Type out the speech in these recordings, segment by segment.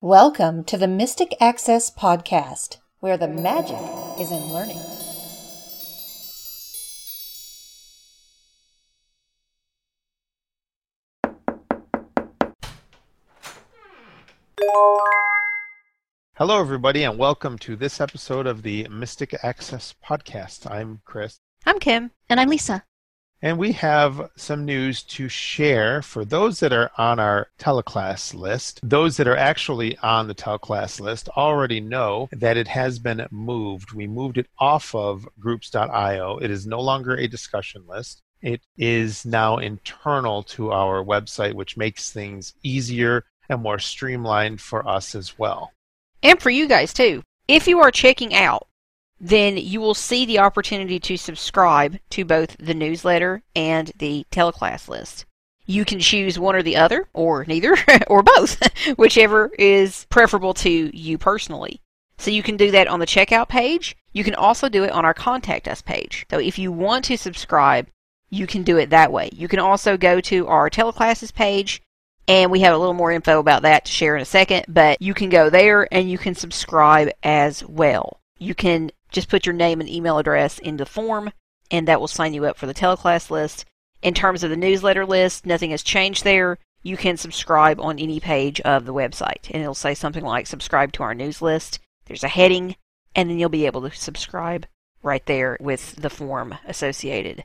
Welcome to the Mystic Access Podcast, where the magic is in learning. Hello, everybody, and welcome to this episode of the Mystic Access Podcast. I'm Chris, I'm Kim. And I'm Lisa. And we have some news to share for those that are on our teleclass list. Those that are actually on the teleclass list already know that it has been moved. We moved it off of groups.io. It is no longer a discussion list. It is now internal to our website, which makes things easier and more streamlined for us as well. And for you guys too. If you are checking out, then you will see the opportunity to subscribe to both the newsletter and the teleclass list. You can choose one or the other, or neither, or both, whichever is preferable to you personally. So you can do that on the checkout page. You can also do it on our contact us page. So if you want to subscribe, you can do it that way. You can also go to our teleclasses page and we have a little more info about that to share in a second, but you can go there and you can subscribe as well. You can just put your name and email address in the form, and that will sign you up for the teleclass list. In terms of the newsletter list, nothing has changed there. You can subscribe on any page of the website, and it'll say something like subscribe to our news list. There's a heading, and then you'll be able to subscribe right there with the form associated.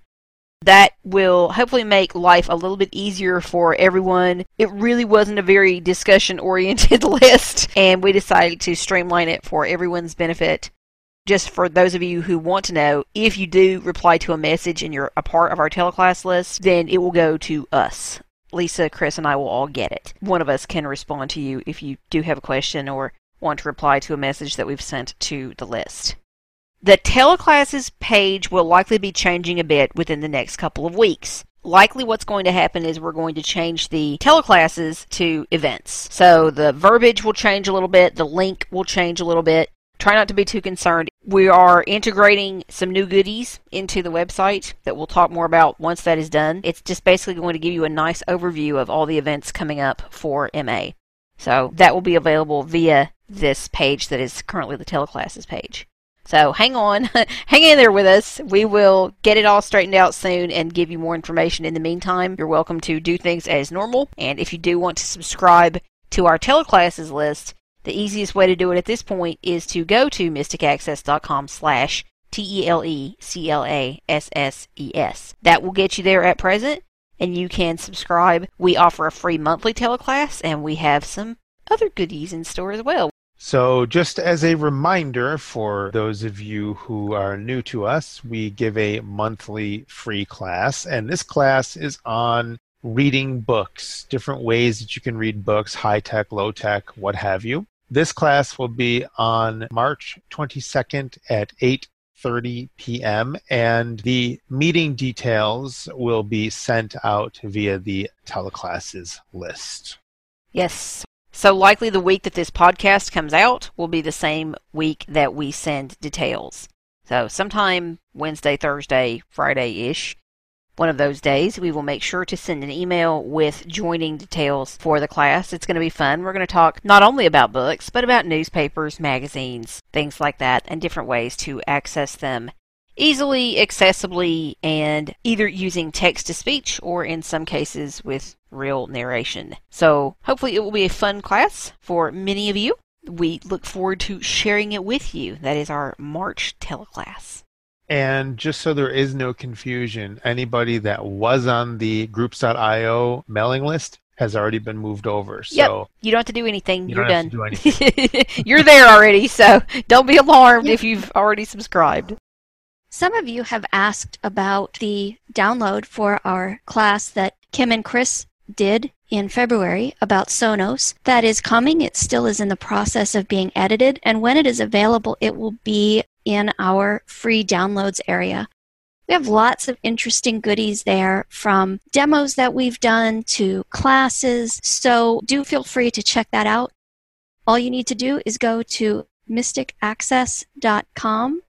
That will hopefully make life a little bit easier for everyone. It really wasn't a very discussion oriented list, and we decided to streamline it for everyone's benefit. Just for those of you who want to know, if you do reply to a message and you're a part of our teleclass list, then it will go to us. Lisa, Chris, and I will all get it. One of us can respond to you if you do have a question or want to reply to a message that we've sent to the list. The teleclasses page will likely be changing a bit within the next couple of weeks. Likely what's going to happen is we're going to change the teleclasses to events. So the verbiage will change a little bit, the link will change a little bit. Try not to be too concerned. We are integrating some new goodies into the website that we'll talk more about once that is done. It's just basically going to give you a nice overview of all the events coming up for MA. So that will be available via this page that is currently the teleclasses page. So hang on, hang in there with us. We will get it all straightened out soon and give you more information. In the meantime, you're welcome to do things as normal. And if you do want to subscribe to our teleclasses list, the easiest way to do it at this point is to go to mysticaccess.com slash T-E-L-E-C-L-A-S-S-E-S. That will get you there at present, and you can subscribe. We offer a free monthly teleclass, and we have some other goodies in store as well. So, just as a reminder for those of you who are new to us, we give a monthly free class, and this class is on reading books, different ways that you can read books, high tech, low tech, what have you. This class will be on March 22nd at 8:30 p.m. and the meeting details will be sent out via the teleclasses list. Yes. So likely the week that this podcast comes out will be the same week that we send details. So sometime Wednesday, Thursday, Friday ish, one of those days, we will make sure to send an email with joining details for the class. It's going to be fun. We're going to talk not only about books, but about newspapers, magazines, things like that, and different ways to access them easily, accessibly, and either using text to speech or in some cases with real narration. So hopefully it will be a fun class for many of you. We look forward to sharing it with you. That is our March teleclass. And just so there is no confusion, anybody that was on the groups.io mailing list has already been moved over. Yep. So You don't have to do anything. You You're don't done. have to do You're there already, so don't be alarmed if you've already subscribed. Some of you have asked about the download for our class that Kim and Chris did in February about Sonos. That is coming. It still is in the process of being edited, and when it is available, it will be in our free downloads area. We have lots of interesting goodies there from demos that we've done to classes, so do feel free to check that out. All you need to do is go to mysticaccess.com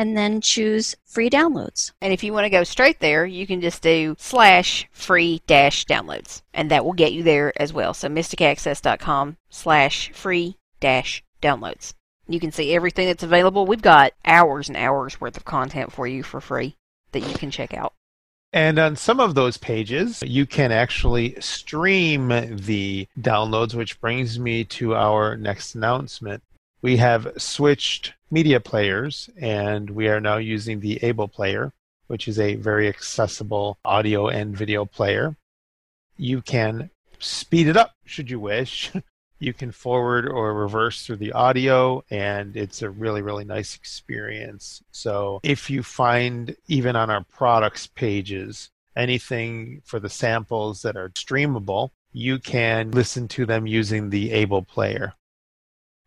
and then choose free downloads. And if you want to go straight there, you can just do slash free dash downloads, and that will get you there as well. So mysticaccess.com slash free dash downloads. You can see everything that's available. We've got hours and hours worth of content for you for free that you can check out. And on some of those pages, you can actually stream the downloads, which brings me to our next announcement. We have switched media players, and we are now using the Able Player, which is a very accessible audio and video player. You can speed it up should you wish. You can forward or reverse through the audio, and it's a really, really nice experience. So, if you find even on our products pages anything for the samples that are streamable, you can listen to them using the Able player.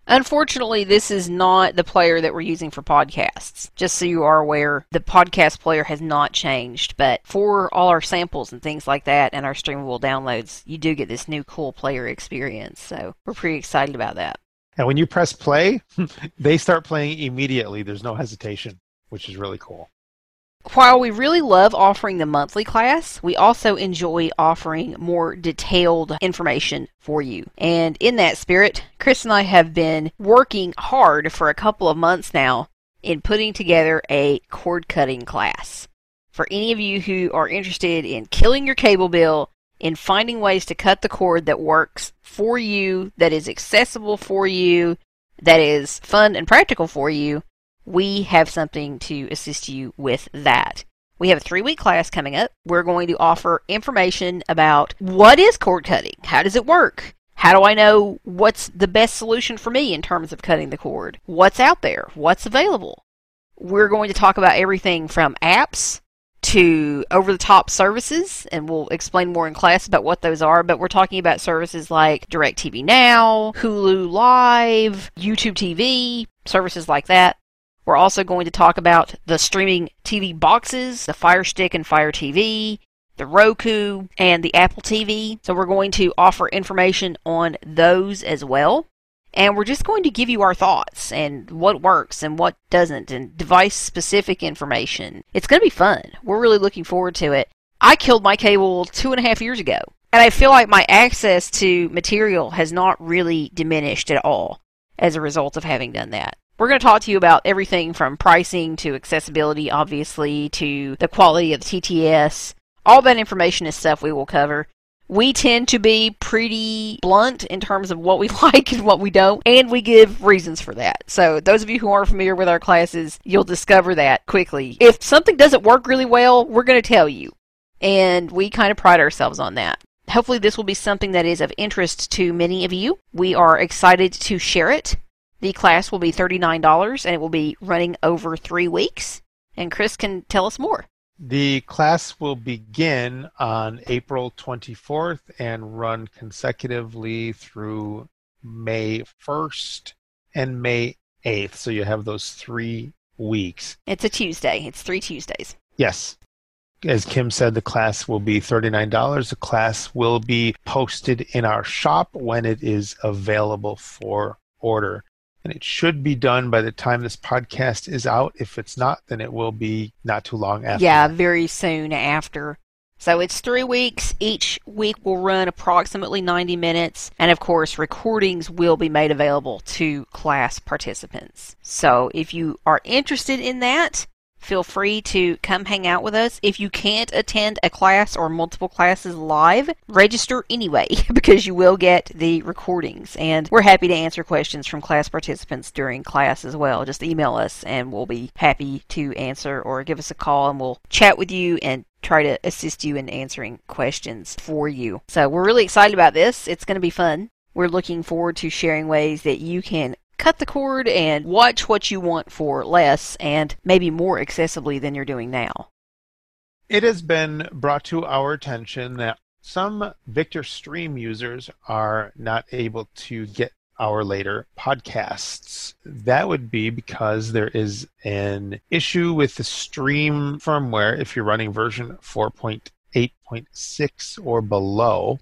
Unfortunately, this is not the player that we're using for podcasts. Just so you are aware, the podcast player has not changed. But for all our samples and things like that and our streamable downloads, you do get this new cool player experience. So we're pretty excited about that. And when you press play, they start playing immediately. There's no hesitation, which is really cool. While we really love offering the monthly class, we also enjoy offering more detailed information for you. And in that spirit, Chris and I have been working hard for a couple of months now in putting together a cord cutting class. For any of you who are interested in killing your cable bill, in finding ways to cut the cord that works for you, that is accessible for you, that is fun and practical for you, we have something to assist you with that. We have a three week class coming up. We're going to offer information about what is cord cutting? How does it work? How do I know what's the best solution for me in terms of cutting the cord? What's out there? What's available? We're going to talk about everything from apps to over the top services, and we'll explain more in class about what those are. But we're talking about services like DirecTV Now, Hulu Live, YouTube TV, services like that. We're also going to talk about the streaming TV boxes, the Fire Stick and Fire TV, the Roku, and the Apple TV. So we're going to offer information on those as well. And we're just going to give you our thoughts and what works and what doesn't and device specific information. It's going to be fun. We're really looking forward to it. I killed my cable two and a half years ago. And I feel like my access to material has not really diminished at all as a result of having done that. We're going to talk to you about everything from pricing to accessibility, obviously, to the quality of the TTS. All that information is stuff we will cover. We tend to be pretty blunt in terms of what we like and what we don't, and we give reasons for that. So, those of you who aren't familiar with our classes, you'll discover that quickly. If something doesn't work really well, we're going to tell you. And we kind of pride ourselves on that. Hopefully, this will be something that is of interest to many of you. We are excited to share it. The class will be $39 and it will be running over three weeks. And Chris can tell us more. The class will begin on April 24th and run consecutively through May 1st and May 8th. So you have those three weeks. It's a Tuesday, it's three Tuesdays. Yes. As Kim said, the class will be $39. The class will be posted in our shop when it is available for order and it should be done by the time this podcast is out. If it's not, then it will be not too long after. Yeah, very soon after. So it's three weeks. Each week will run approximately 90 minutes. And of course, recordings will be made available to class participants. So if you are interested in that, feel free to come hang out with us. If you can't attend a class or multiple classes live, register anyway because you will get the recordings. And we're happy to answer questions from class participants during class as well. Just email us and we'll be happy to answer or give us a call and we'll chat with you and try to assist you in answering questions for you. So we're really excited about this. It's going to be fun. We're looking forward to sharing ways that you can cut the cord and watch what you want for less and maybe more accessibly than you're doing now. It has been brought to our attention that some Victor Stream users are not able to get our later podcasts. That would be because there is an issue with the stream firmware if you're running version 4.8.6 or below.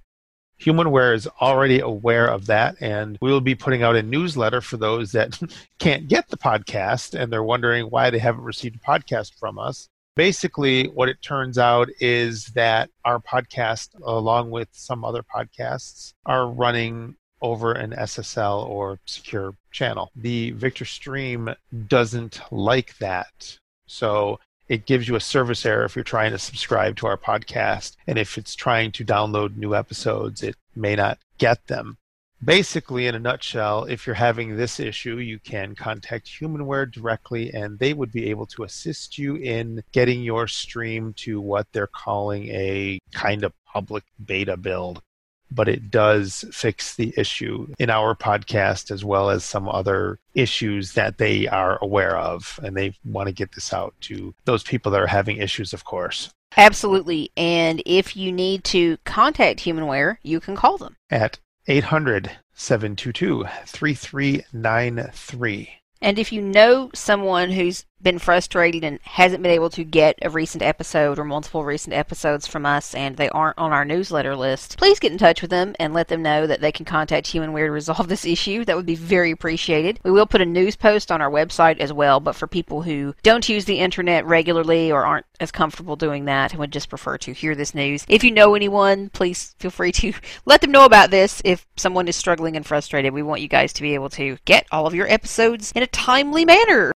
Humanware is already aware of that, and we will be putting out a newsletter for those that can't get the podcast and they're wondering why they haven't received a podcast from us. Basically, what it turns out is that our podcast, along with some other podcasts, are running over an SSL or secure channel. The Victor Stream doesn't like that. So it gives you a service error if you're trying to subscribe to our podcast. And if it's trying to download new episodes, it may not get them. Basically, in a nutshell, if you're having this issue, you can contact Humanware directly and they would be able to assist you in getting your stream to what they're calling a kind of public beta build but it does fix the issue in our podcast as well as some other issues that they are aware of. And they want to get this out to those people that are having issues, of course. Absolutely. And if you need to contact Humanware, you can call them at 800 722 3393. And if you know someone who's been frustrated and hasn't been able to get a recent episode or multiple recent episodes from us and they aren't on our newsletter list, please get in touch with them and let them know that they can contact Humanware to resolve this issue. That would be very appreciated. We will put a news post on our website as well, but for people who don't use the internet regularly or aren't as comfortable doing that and would just prefer to hear this news, if you know anyone, please feel free to let them know about this if someone is struggling and frustrated. We want you guys to be able to get all of your episodes in a timely manner.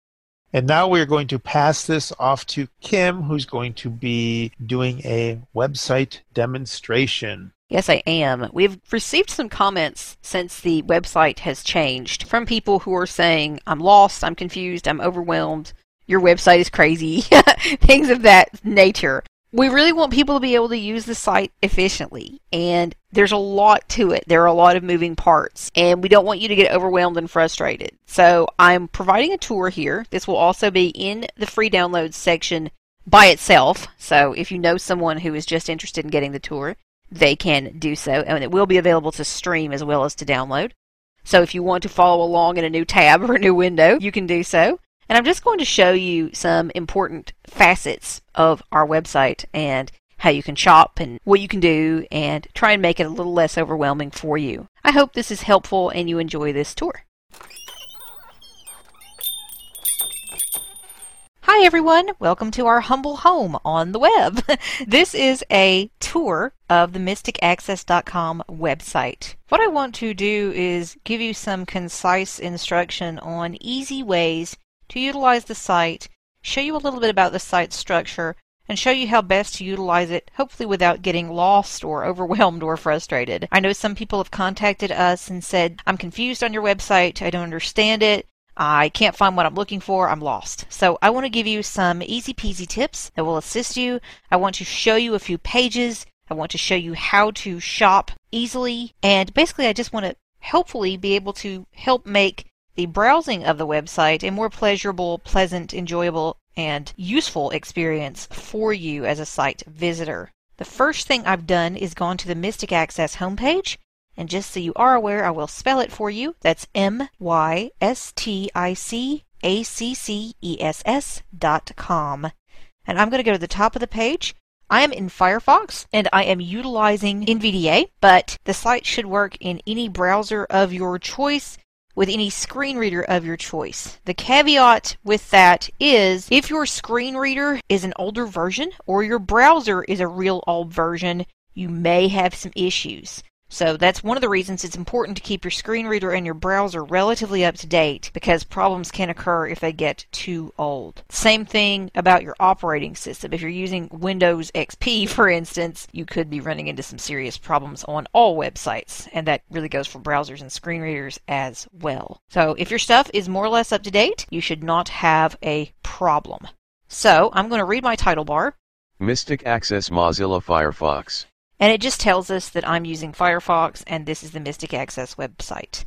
And now we're going to pass this off to Kim, who's going to be doing a website demonstration. Yes, I am. We've received some comments since the website has changed from people who are saying, I'm lost, I'm confused, I'm overwhelmed, your website is crazy, things of that nature we really want people to be able to use the site efficiently and there's a lot to it. There are a lot of moving parts and we don't want you to get overwhelmed and frustrated. So i'm providing a tour here. This will also be in the free downloads section by itself. So if you know someone who is just interested in getting the tour they can do so and it will be available to stream as well as to download. So if you want to follow along in a new tab or a new window you can do so and I'm just going to show you some important facets of our website and how you can shop and what you can do and try and make it a little less overwhelming for you. I hope this is helpful and you enjoy this tour. Hi everyone, welcome to our humble home on the web. this is a tour of the mysticaccess.com website. What I want to do is give you some concise instruction on easy ways to utilize the site, show you a little bit about the site structure, and show you how best to utilize it, hopefully without getting lost or overwhelmed or frustrated. I know some people have contacted us and said, I'm confused on your website, I don't understand it, I can't find what I'm looking for, I'm lost. So I want to give you some easy peasy tips that will assist you. I want to show you a few pages. I want to show you how to shop easily. And basically, I just want to hopefully be able to help make the browsing of the website a more pleasurable, pleasant, enjoyable, and useful experience for you as a site visitor. The first thing I've done is gone to the Mystic Access homepage, and just so you are aware, I will spell it for you. That's M Y S T I C A C C E S S dot com. And I'm going to go to the top of the page. I am in Firefox and I am utilizing NVDA, but the site should work in any browser of your choice with any screen reader of your choice. The caveat with that is if your screen reader is an older version or your browser is a real old version, you may have some issues. So that's one of the reasons it's important to keep your screen reader and your browser relatively up to date because problems can occur if they get too old. Same thing about your operating system. If you're using Windows XP, for instance, you could be running into some serious problems on all websites, and that really goes for browsers and screen readers as well. So if your stuff is more or less up to date, you should not have a problem. So I'm going to read my title bar. Mystic Access Mozilla Firefox. And it just tells us that I'm using Firefox and this is the Mystic Access website.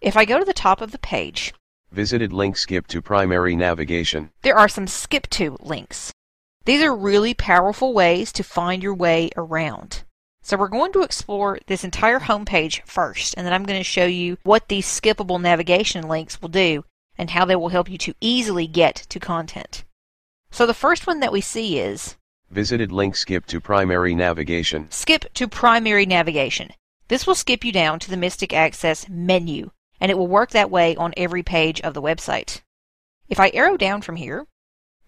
If I go to the top of the page, Visited link skip to primary navigation. there are some skip to links. These are really powerful ways to find your way around. So we're going to explore this entire homepage first, and then I'm going to show you what these skippable navigation links will do and how they will help you to easily get to content. So the first one that we see is Visited link skip to primary navigation. skip to primary navigation. This will skip you down to the Mystic Access menu, and it will work that way on every page of the website. If I arrow down from here,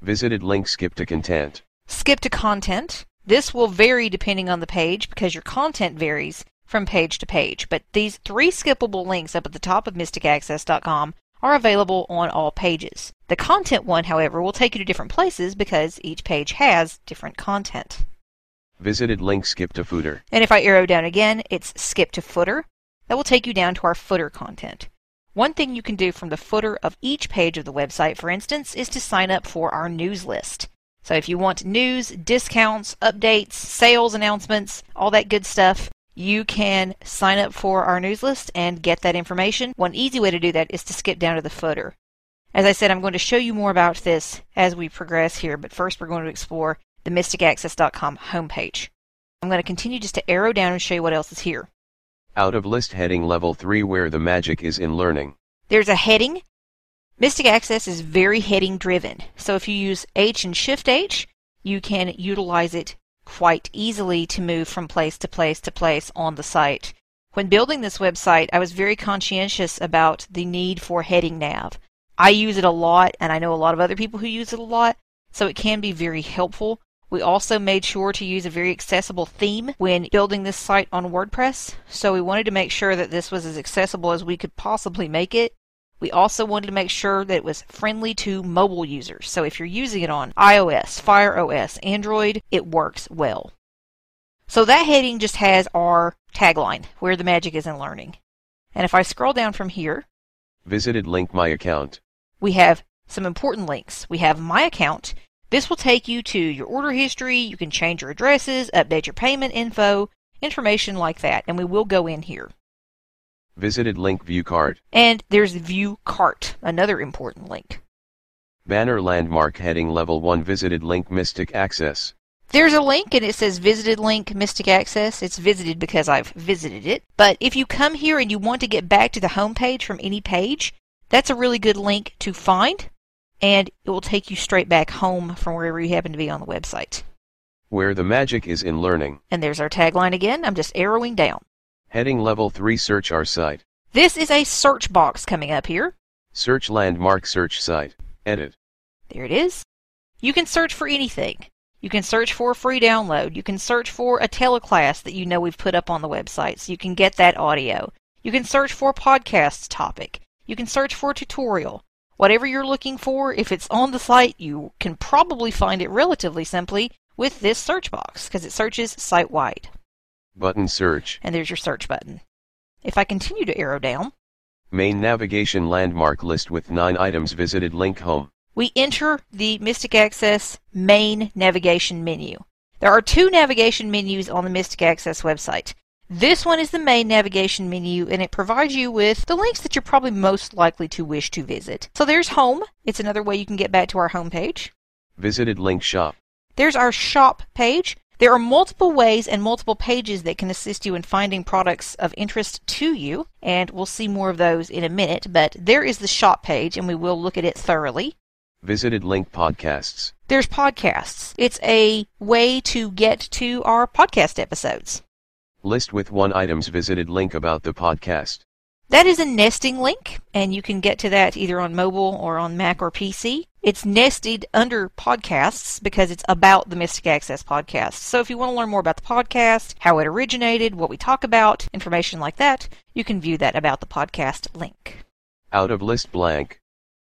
Visited link skip to content. skip to content, this will vary depending on the page because your content varies from page to page. But these three skippable links up at the top of mysticaccess.com are available on all pages. The content one, however, will take you to different places because each page has different content. Visited link skip to footer. And if I arrow down again, it's skip to footer. That will take you down to our footer content. One thing you can do from the footer of each page of the website, for instance, is to sign up for our news list. So if you want news, discounts, updates, sales announcements, all that good stuff, you can sign up for our news list and get that information. One easy way to do that is to skip down to the footer. As I said, I'm going to show you more about this as we progress here, but first we're going to explore the mysticaccess.com homepage. I'm going to continue just to arrow down and show you what else is here. Out of list heading level 3 where the magic is in learning. There's a heading. Mystic Access is very heading driven. So if you use H and Shift H, you can utilize it quite easily to move from place to place to place on the site. When building this website, I was very conscientious about the need for heading nav. I use it a lot, and I know a lot of other people who use it a lot, so it can be very helpful. We also made sure to use a very accessible theme when building this site on WordPress, so we wanted to make sure that this was as accessible as we could possibly make it. We also wanted to make sure that it was friendly to mobile users. So if you're using it on iOS, Fire OS, Android, it works well. So that heading just has our tagline, where the magic is in learning. And if I scroll down from here, Visited link my account. we have some important links. We have my account. This will take you to your order history. You can change your addresses, update your payment info, information like that. And we will go in here. Visited link view cart. And there's view cart, another important link. Banner landmark heading level 1 visited link mystic access. There's a link and it says visited link Mystic Access. It's visited because I've visited it. But if you come here and you want to get back to the home page from any page, that's a really good link to find and it will take you straight back home from wherever you happen to be on the website. Where the magic is in learning. And there's our tagline again. I'm just arrowing down. Heading level 3 search our site. This is a search box coming up here. Search landmark search site. Edit. There it is. You can search for anything. You can search for a free download. You can search for a teleclass that you know we've put up on the website so you can get that audio. You can search for a podcast topic. You can search for a tutorial. Whatever you're looking for, if it's on the site, you can probably find it relatively simply with this search box because it searches site wide. Button search. And there's your search button. If I continue to arrow down, Main navigation landmark list with 9 items visited link home. we enter the Mystic Access main navigation menu. There are two navigation menus on the Mystic Access website. This one is the main navigation menu and it provides you with the links that you're probably most likely to wish to visit. So there's home. It's another way you can get back to our home page. Visited link shop. There's our shop page. There are multiple ways and multiple pages that can assist you in finding products of interest to you, and we'll see more of those in a minute, but there is the shop page and we will look at it thoroughly. Visited link podcasts. There's podcasts. It's a way to get to our podcast episodes. List with 1 items visited link about the podcast. That is a nesting link, and you can get to that either on mobile or on Mac or PC. It's nested under podcasts because it's about the Mystic Access podcast. So if you want to learn more about the podcast, how it originated, what we talk about, information like that, you can view that about the podcast link. Out of list blank.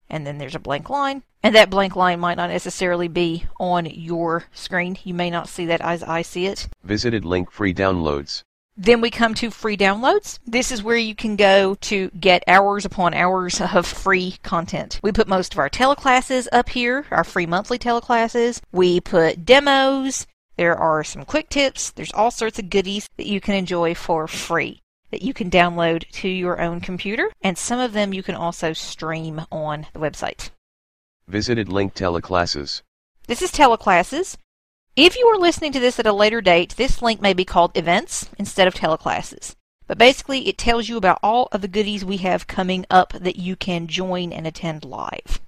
And then there's a blank line, and that blank line might not necessarily be on your screen. You may not see that as I see it. Visited link free downloads. Then we come to free downloads. This is where you can go to get hours upon hours of free content. We put most of our teleclasses up here, our free monthly teleclasses. We put demos. There are some quick tips. There's all sorts of goodies that you can enjoy for free that you can download to your own computer. And some of them you can also stream on the website. Visited link teleclasses. This is teleclasses. If you are listening to this at a later date, this link may be called events instead of teleclasses. But basically, it tells you about all of the goodies we have coming up that you can join and attend live.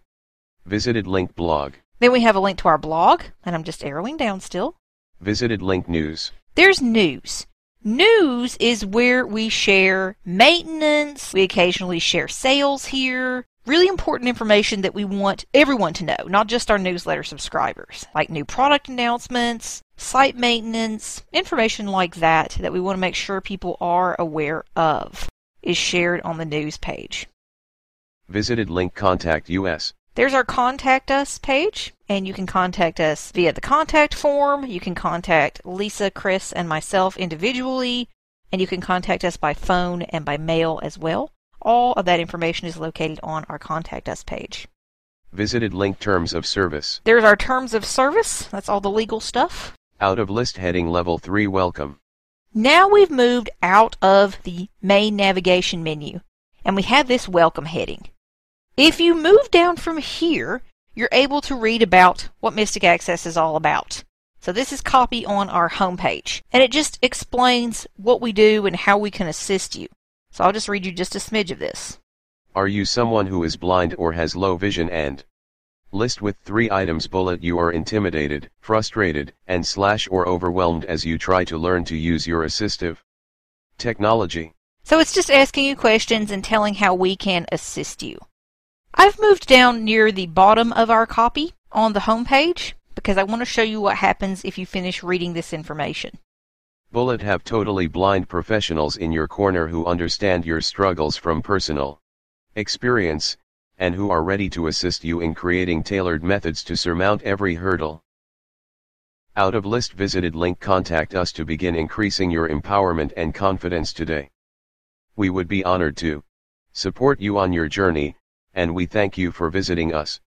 Visited link blog. Then we have a link to our blog, and I'm just arrowing down still. Visited link news. There's news. News is where we share maintenance, we occasionally share sales here. Really important information that we want everyone to know, not just our newsletter subscribers, like new product announcements, site maintenance, information like that that we want to make sure people are aware of is shared on the news page. Visited link contact us. There's our contact us page, and you can contact us via the contact form. You can contact Lisa, Chris, and myself individually, and you can contact us by phone and by mail as well. All of that information is located on our contact us page. Visited link terms of service. There's our terms of service. That's all the legal stuff. Out of list heading level 3 welcome. Now we've moved out of the main navigation menu, and we have this welcome heading. If you move down from here, you're able to read about what Mystic Access is all about. So this is copy on our homepage, and it just explains what we do and how we can assist you. So I'll just read you just a smidge of this. Are you someone who is blind or has low vision and list with three items bullet you are intimidated, frustrated, and slash or overwhelmed as you try to learn to use your assistive technology. So it's just asking you questions and telling how we can assist you. I've moved down near the bottom of our copy on the home page because I want to show you what happens if you finish reading this information. Bullet have totally blind professionals in your corner who understand your struggles from personal experience, and who are ready to assist you in creating tailored methods to surmount every hurdle. Out of list visited link contact us to begin increasing your empowerment and confidence today. We would be honored to support you on your journey, and we thank you for visiting us.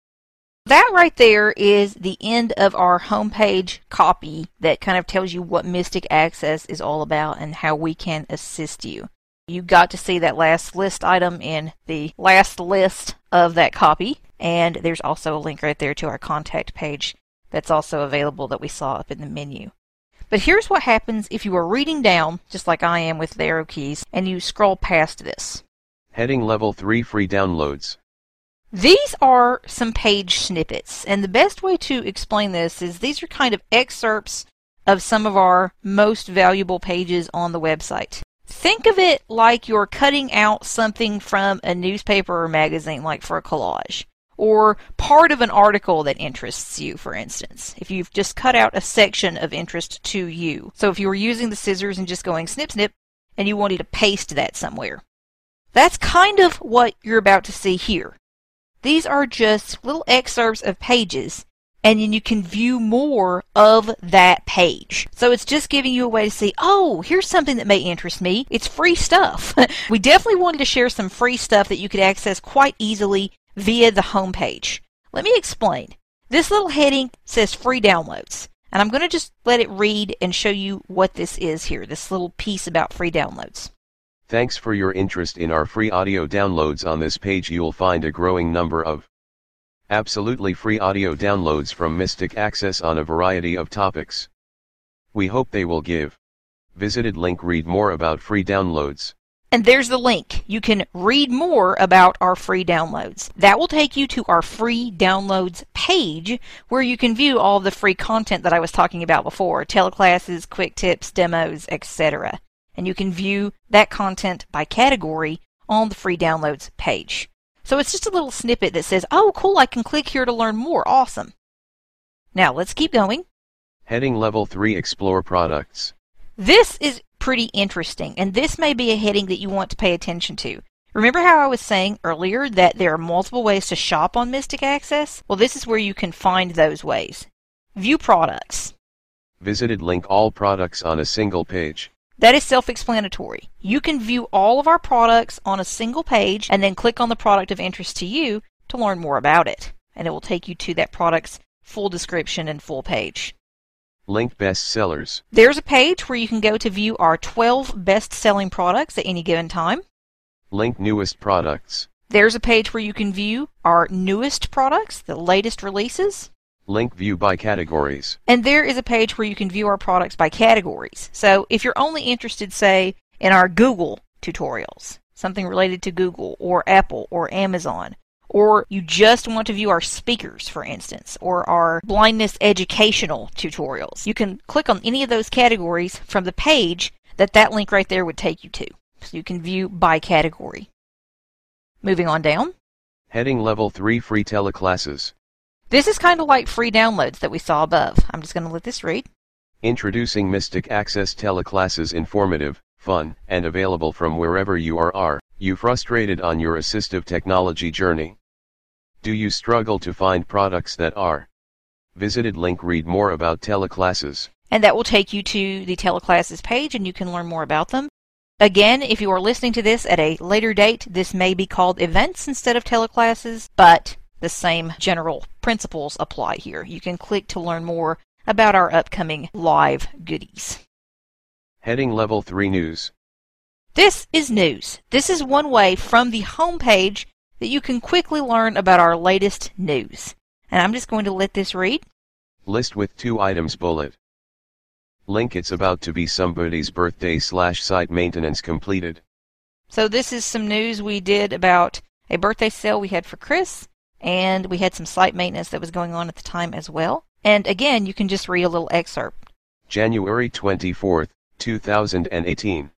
That right there is the end of our homepage copy that kind of tells you what Mystic Access is all about and how we can assist you. You got to see that last list item in the last list of that copy, and there's also a link right there to our contact page that's also available that we saw up in the menu. But here's what happens if you are reading down, just like I am with the arrow keys, and you scroll past this. Heading level 3 free downloads. These are some page snippets, and the best way to explain this is these are kind of excerpts of some of our most valuable pages on the website. Think of it like you're cutting out something from a newspaper or magazine, like for a collage, or part of an article that interests you, for instance. If you've just cut out a section of interest to you. So if you were using the scissors and just going snip snip, and you wanted to paste that somewhere. That's kind of what you're about to see here. These are just little excerpts of pages, and then you can view more of that page. So it's just giving you a way to see, oh, here's something that may interest me. It's free stuff. we definitely wanted to share some free stuff that you could access quite easily via the homepage. Let me explain. This little heading says free downloads. And I'm going to just let it read and show you what this is here, this little piece about free downloads. Thanks for your interest in our free audio downloads on this page you'll find a growing number of absolutely free audio downloads from Mystic Access on a variety of topics. We hope they will give. Visited link read more about free downloads. And there's the link. You can read more about our free downloads. That will take you to our free downloads page where you can view all the free content that I was talking about before teleclasses, quick tips, demos, etc and you can view that content by category on the free downloads page. So it's just a little snippet that says, oh, cool, I can click here to learn more. Awesome. Now let's keep going. Heading Level 3 Explore Products. This is pretty interesting, and this may be a heading that you want to pay attention to. Remember how I was saying earlier that there are multiple ways to shop on Mystic Access? Well, this is where you can find those ways. View products. Visited link all products on a single page. That is self-explanatory. You can view all of our products on a single page and then click on the product of interest to you to learn more about it. And it will take you to that product's full description and full page. Link bestsellers. There's a page where you can go to view our 12 best-selling products at any given time. Link newest products. There's a page where you can view our newest products, the latest releases. Link view by categories. And there is a page where you can view our products by categories. So if you're only interested, say, in our Google tutorials, something related to Google or Apple or Amazon, or you just want to view our speakers, for instance, or our blindness educational tutorials, you can click on any of those categories from the page that that link right there would take you to. So you can view by category. Moving on down. Heading Level 3 Free Teleclasses. This is kind of like free downloads that we saw above. I'm just going to let this read. Introducing Mystic Access Teleclasses informative, fun, and available from wherever you are are, you frustrated on your assistive technology journey. Do you struggle to find products that are visited link read more about teleclasses. And that will take you to the teleclasses page and you can learn more about them. Again, if you are listening to this at a later date, this may be called events instead of teleclasses, but the same general principles apply here. You can click to learn more about our upcoming live goodies. Heading Level 3 News. This is news. This is one way from the home page that you can quickly learn about our latest news. And I'm just going to let this read. List with two items bullet. Link it's about to be somebody's birthday slash site maintenance completed. So this is some news we did about a birthday sale we had for Chris, and we had some site maintenance that was going on at the time as well. And again, you can just read a little excerpt. January 24th, 2018.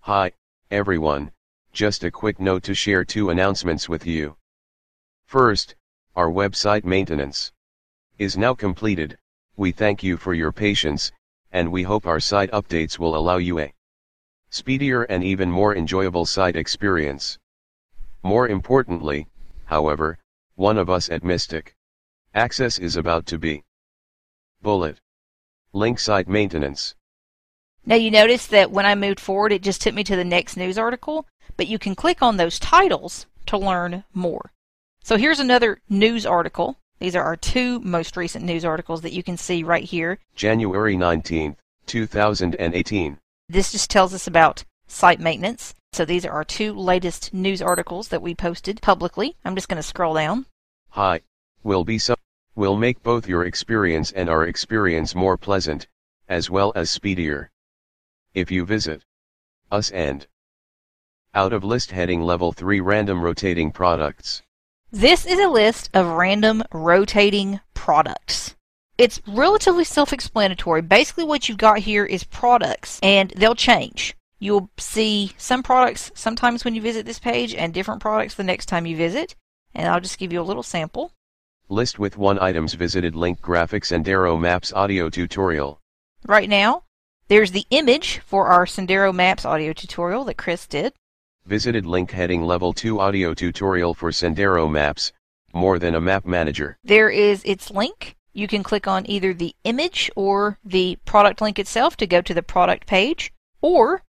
Hi, everyone, just a quick note to share two announcements with you. First, our website maintenance is now completed. We thank you for your patience, and we hope our site updates will allow you a speedier and even more enjoyable site experience. More importantly, however, one of us at Mystic Access is about to be bullet link site maintenance. Now you notice that when I moved forward, it just took me to the next news article, but you can click on those titles to learn more. So here's another news article. These are our two most recent news articles that you can see right here. January 19th, 2018. This just tells us about site maintenance. So these are our two latest news articles that we posted publicly. I'm just going to scroll down. Hi, will be some will make both your experience and our experience more pleasant, as well as speedier. If you visit us and out of list heading level 3 random rotating products. This is a list of random rotating products. It's relatively self-explanatory. Basically what you've got here is products and they'll change. You'll see some products sometimes when you visit this page and different products the next time you visit. And I'll just give you a little sample. List with one items visited link graphics and Sendero Maps audio tutorial. Right now, there's the image for our Sendero Maps audio tutorial that Chris did. Visited link heading level 2 audio tutorial for Sendero Maps, more than a map manager. There is its link. You can click on either the image or the product link itself to go to the product page, or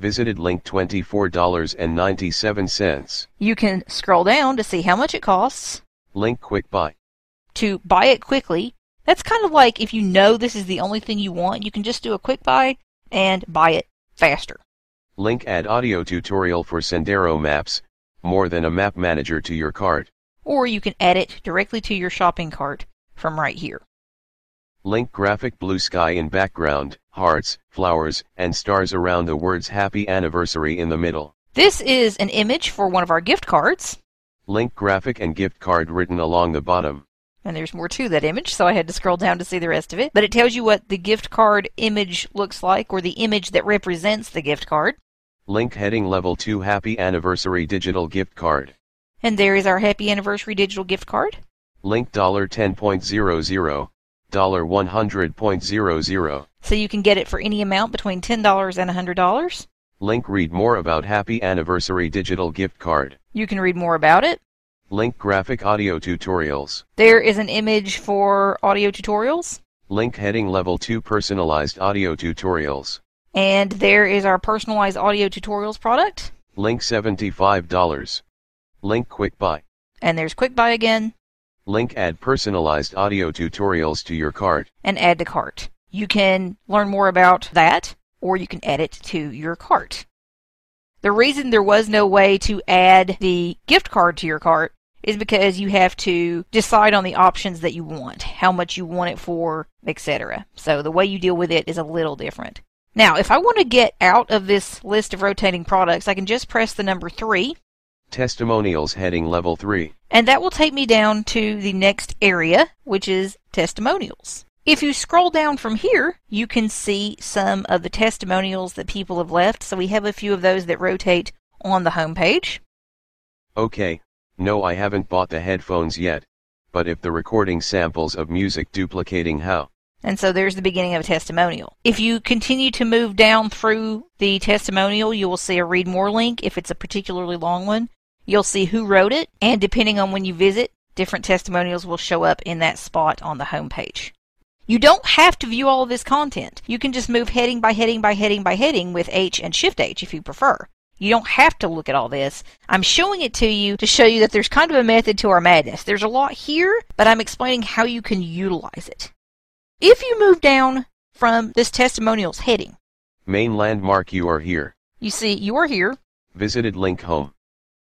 visited link $24.97. You can scroll down to see how much it costs. Link quick buy to buy it quickly. That's kind of like if you know this is the only thing you want, you can just do a quick buy and buy it faster. Link add audio tutorial for Sendero Maps, more than a map manager to your cart. Or you can add it directly to your shopping cart from right here. Link graphic blue sky in background, hearts, flowers, and stars around the words happy anniversary in the middle. This is an image for one of our gift cards. Link graphic and gift card written along the bottom. And there's more to that image, so I had to scroll down to see the rest of it. But it tells you what the gift card image looks like, or the image that represents the gift card. Link heading level 2 Happy Anniversary Digital Gift Card. And there is our Happy Anniversary Digital Gift Card. Link $10.00, $100.00. So you can get it for any amount between $10 and $100. Link read more about Happy Anniversary Digital Gift Card. You can read more about it. Link graphic audio tutorials. There is an image for audio tutorials. Link heading level 2 personalized audio tutorials. And there is our personalized audio tutorials product. Link $75. Link quick buy. And there's quick buy again. Link add personalized audio tutorials to your cart. And add to cart. You can learn more about that or you can add it to your cart. The reason there was no way to add the gift card to your cart is because you have to decide on the options that you want, how much you want it for, etc. So the way you deal with it is a little different. Now, if I want to get out of this list of rotating products, I can just press the number 3. Testimonials heading level 3. And that will take me down to the next area, which is testimonials. If you scroll down from here, you can see some of the testimonials that people have left. So we have a few of those that rotate on the home page. Okay, no I haven't bought the headphones yet, but if the recording samples of music duplicating how? And so there's the beginning of a testimonial. If you continue to move down through the testimonial, you will see a read more link if it's a particularly long one. You'll see who wrote it, and depending on when you visit, different testimonials will show up in that spot on the home page. You don't have to view all of this content. You can just move heading by heading by heading by heading with H and Shift H if you prefer. You don't have to look at all this. I'm showing it to you to show you that there's kind of a method to our madness. There's a lot here, but I'm explaining how you can utilize it. If you move down from this testimonials heading, Main landmark you are here. you see you are here. Visited link home.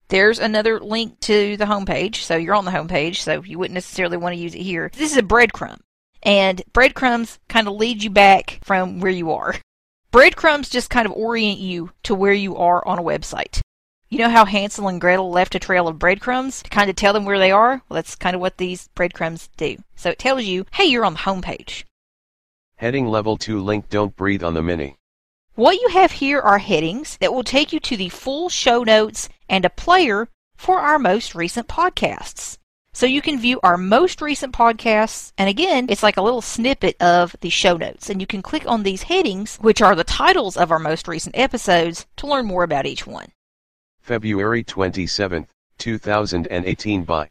There's another link to the homepage, so you're on the homepage, so you wouldn't necessarily want to use it here. This is a breadcrumb, and breadcrumbs kind of lead you back from where you are. Breadcrumbs just kind of orient you to where you are on a website. You know how Hansel and Gretel left a trail of breadcrumbs to kind of tell them where they are? Well, that's kind of what these breadcrumbs do. So it tells you, hey, you're on the homepage. Heading level 2 link don't breathe on the mini. What you have here are headings that will take you to the full show notes and a player for our most recent podcasts. So you can view our most recent podcasts, and again, it's like a little snippet of the show notes. And you can click on these headings, which are the titles of our most recent episodes, to learn more about each one. February 27th, 2018 by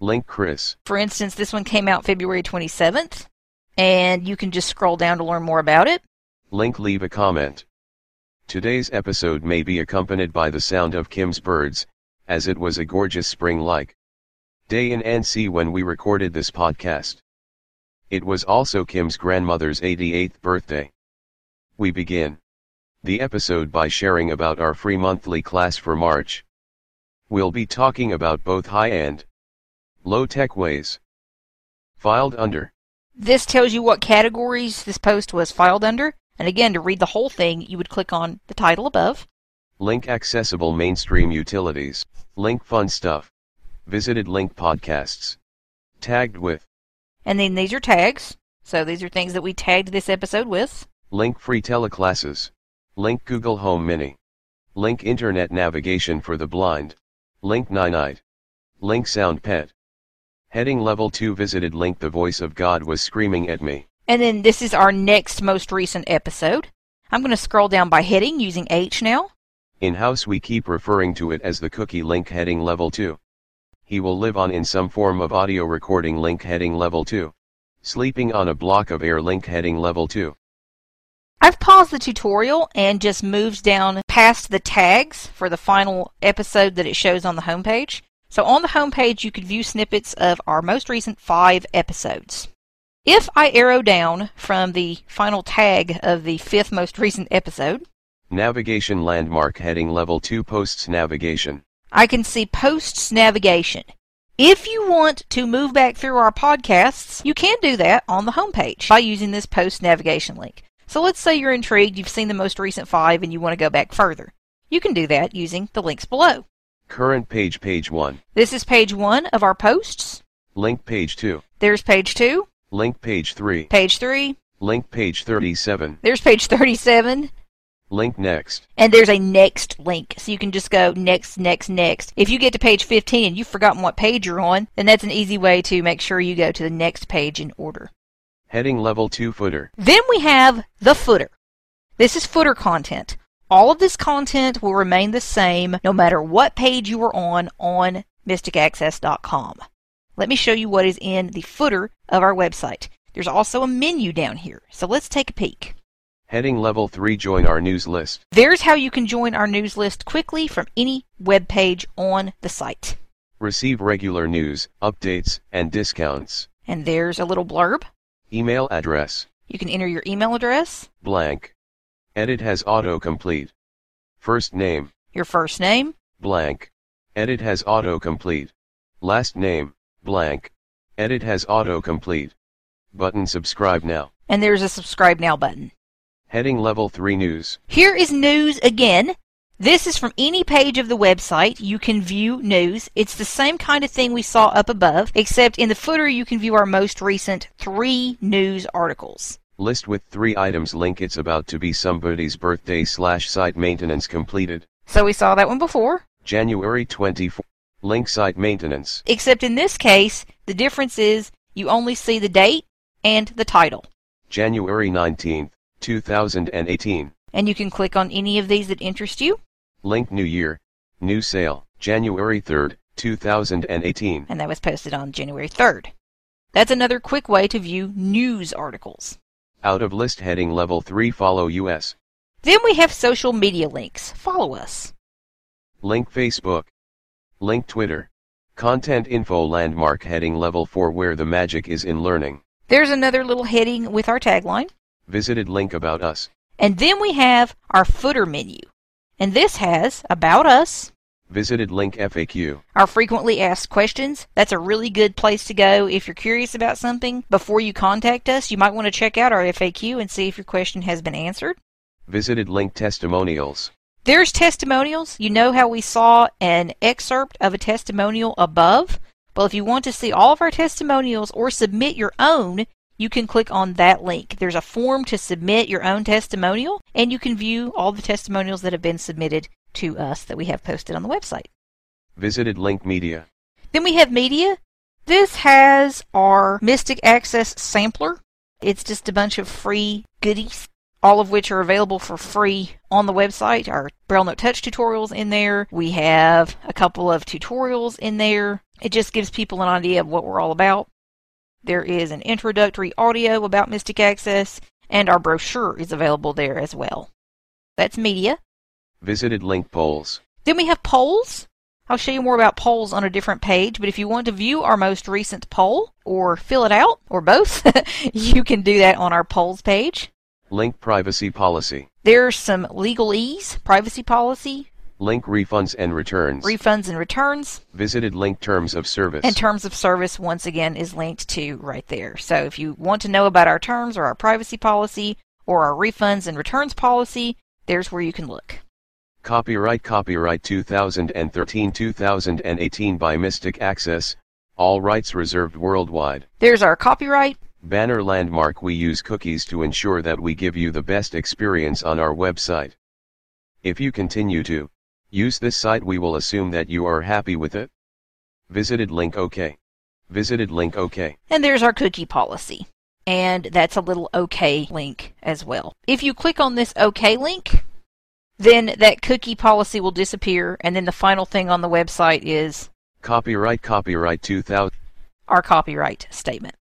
Link Chris. For instance, this one came out February 27th, and you can just scroll down to learn more about it. Link leave a comment. Today's episode may be accompanied by the sound of Kim's birds, as it was a gorgeous spring-like day in NC when we recorded this podcast. It was also Kim's grandmother's 88th birthday. We begin the episode by sharing about our free monthly class for March. We'll be talking about both high-end, low-tech ways. Filed under. This tells you what categories this post was filed under. And again, to read the whole thing, you would click on the title above. Link accessible mainstream utilities. Link fun stuff. Visited link podcasts. Tagged with. And then these are tags. So these are things that we tagged this episode with. Link free teleclasses. Link Google Home Mini. Link internet navigation for the blind. Link Ninite. Link Sound Pet. Heading level 2 visited link the voice of God was screaming at me. And then this is our next most recent episode. I'm going to scroll down by heading using H now. In house we keep referring to it as the cookie link heading level 2. He will live on in some form of audio recording link heading level 2. Sleeping on a block of air link heading level 2. I've paused the tutorial and just moved down past the tags for the final episode that it shows on the homepage. So on the homepage, you could view snippets of our most recent five episodes. If I arrow down from the final tag of the fifth most recent episode, Navigation landmark heading level 2 posts navigation. I can see posts navigation. If you want to move back through our podcasts, you can do that on the homepage by using this post navigation link. So let's say you're intrigued, you've seen the most recent five, and you want to go back further. You can do that using the links below. Current page page 1. This is page one of our posts. Link page 2. There's page two, Link page 3. page three, Link page 37. there's page 37, Link next. and there's a next link. So you can just go next, next, next. If you get to page 15 and you've forgotten what page you're on, then that's an easy way to make sure you go to the next page in order. Heading level 2 footer. Then we have the footer. This is footer content. All of this content will remain the same no matter what page you are on on mysticaccess.com. Let me show you what is in the footer of our website. There's also a menu down here, so let's take a peek. Heading level 3 join our news list. There's how you can join our news list quickly from any web page on the site. Receive regular news, updates, and discounts. And there's a little blurb. Email address. You can enter your email address, Blank. Edit has autocomplete. First name. your first name, Blank. Edit has autocomplete. Last name. Blank. Edit has autocomplete. Button subscribe now. and there's a subscribe now button. Heading level 3 news. Here is news again. This is from any page of the website. You can view news. It's the same kind of thing we saw up above, except in the footer you can view our most recent three news articles. List with three items link it's about to be somebody's birthday slash site maintenance completed. So we saw that one before, January 24. Link site maintenance. except in this case, the difference is you only see the date and the title. January 19th, 2018. And you can click on any of these that interest you, Link New Year. New sale. January 3rd, 2018. and that was posted on January 3rd. That's another quick way to view news articles. Out of list heading level 3 follow US. Then we have social media links. Follow us. Link Facebook. Link Twitter. Content info landmark heading level 4 where the magic is in learning. There's another little heading with our tagline. Visited link about us. And then we have our footer menu. And this has About Us, Visited link FAQ. our frequently asked questions. That's a really good place to go if you're curious about something. Before you contact us, you might want to check out our FAQ and see if your question has been answered. Visited link testimonials. There's testimonials. You know how we saw an excerpt of a testimonial above? Well, if you want to see all of our testimonials or submit your own, you can click on that link. There's a form to submit your own testimonial, and you can view all the testimonials that have been submitted to us that we have posted on the website. Visited link media. Then we have media. This has our Mystic Access sampler. It's just a bunch of free goodies, all of which are available for free on the website. Our Braille Note Touch tutorials in there. We have a couple of tutorials in there. It just gives people an idea of what we're all about. There is an introductory audio about Mystic Access, and our brochure is available there as well. That's media. Visited link polls. Then we have polls. I'll show you more about polls on a different page, but if you want to view our most recent poll or fill it out or both, you can do that on our polls page. Link privacy policy. There's some legal legalese, privacy policy, Link refunds and returns. refunds and returns, Visited link terms of service. and terms of service once again is linked to right there. So if you want to know about our terms or our privacy policy or our refunds and returns policy, there's where you can look. Copyright Copyright 2013-2018 by Mystic Access. All rights reserved worldwide. There's our copyright, Banner landmark We use cookies to ensure that we give you the best experience on our website. If you continue to use this site we will assume that you are happy with it. Visited link OK. Visited link OK. And there's our cookie policy. And that's a little OK link as well. If you click on this OK link, then that cookie policy will disappear. And then the final thing on the website is Copyright Copyright 2000. our copyright statement.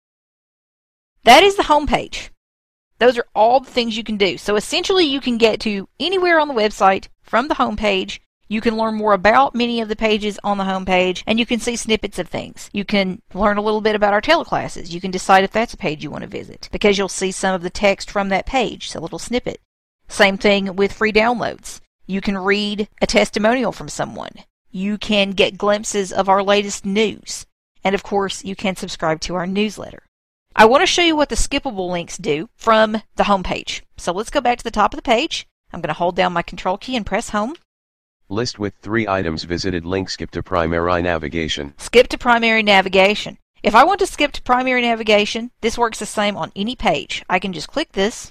That is the home page. Those are all the things you can do. So essentially, you can get to anywhere on the website from the home page. You can learn more about many of the pages on the home page, and you can see snippets of things. You can learn a little bit about our teleclasses. You can decide if that's a page you want to visit because you'll see some of the text from that page, so a little snippet. Same thing with free downloads. You can read a testimonial from someone. You can get glimpses of our latest news. And of course, you can subscribe to our newsletter. I want to show you what the skippable links do from the home page. So let's go back to the top of the page. I'm going to hold down my control key and press home. List with three items visited link skip to primary navigation. Skip to primary navigation. If I want to skip to primary navigation, this works the same on any page. I can just click this.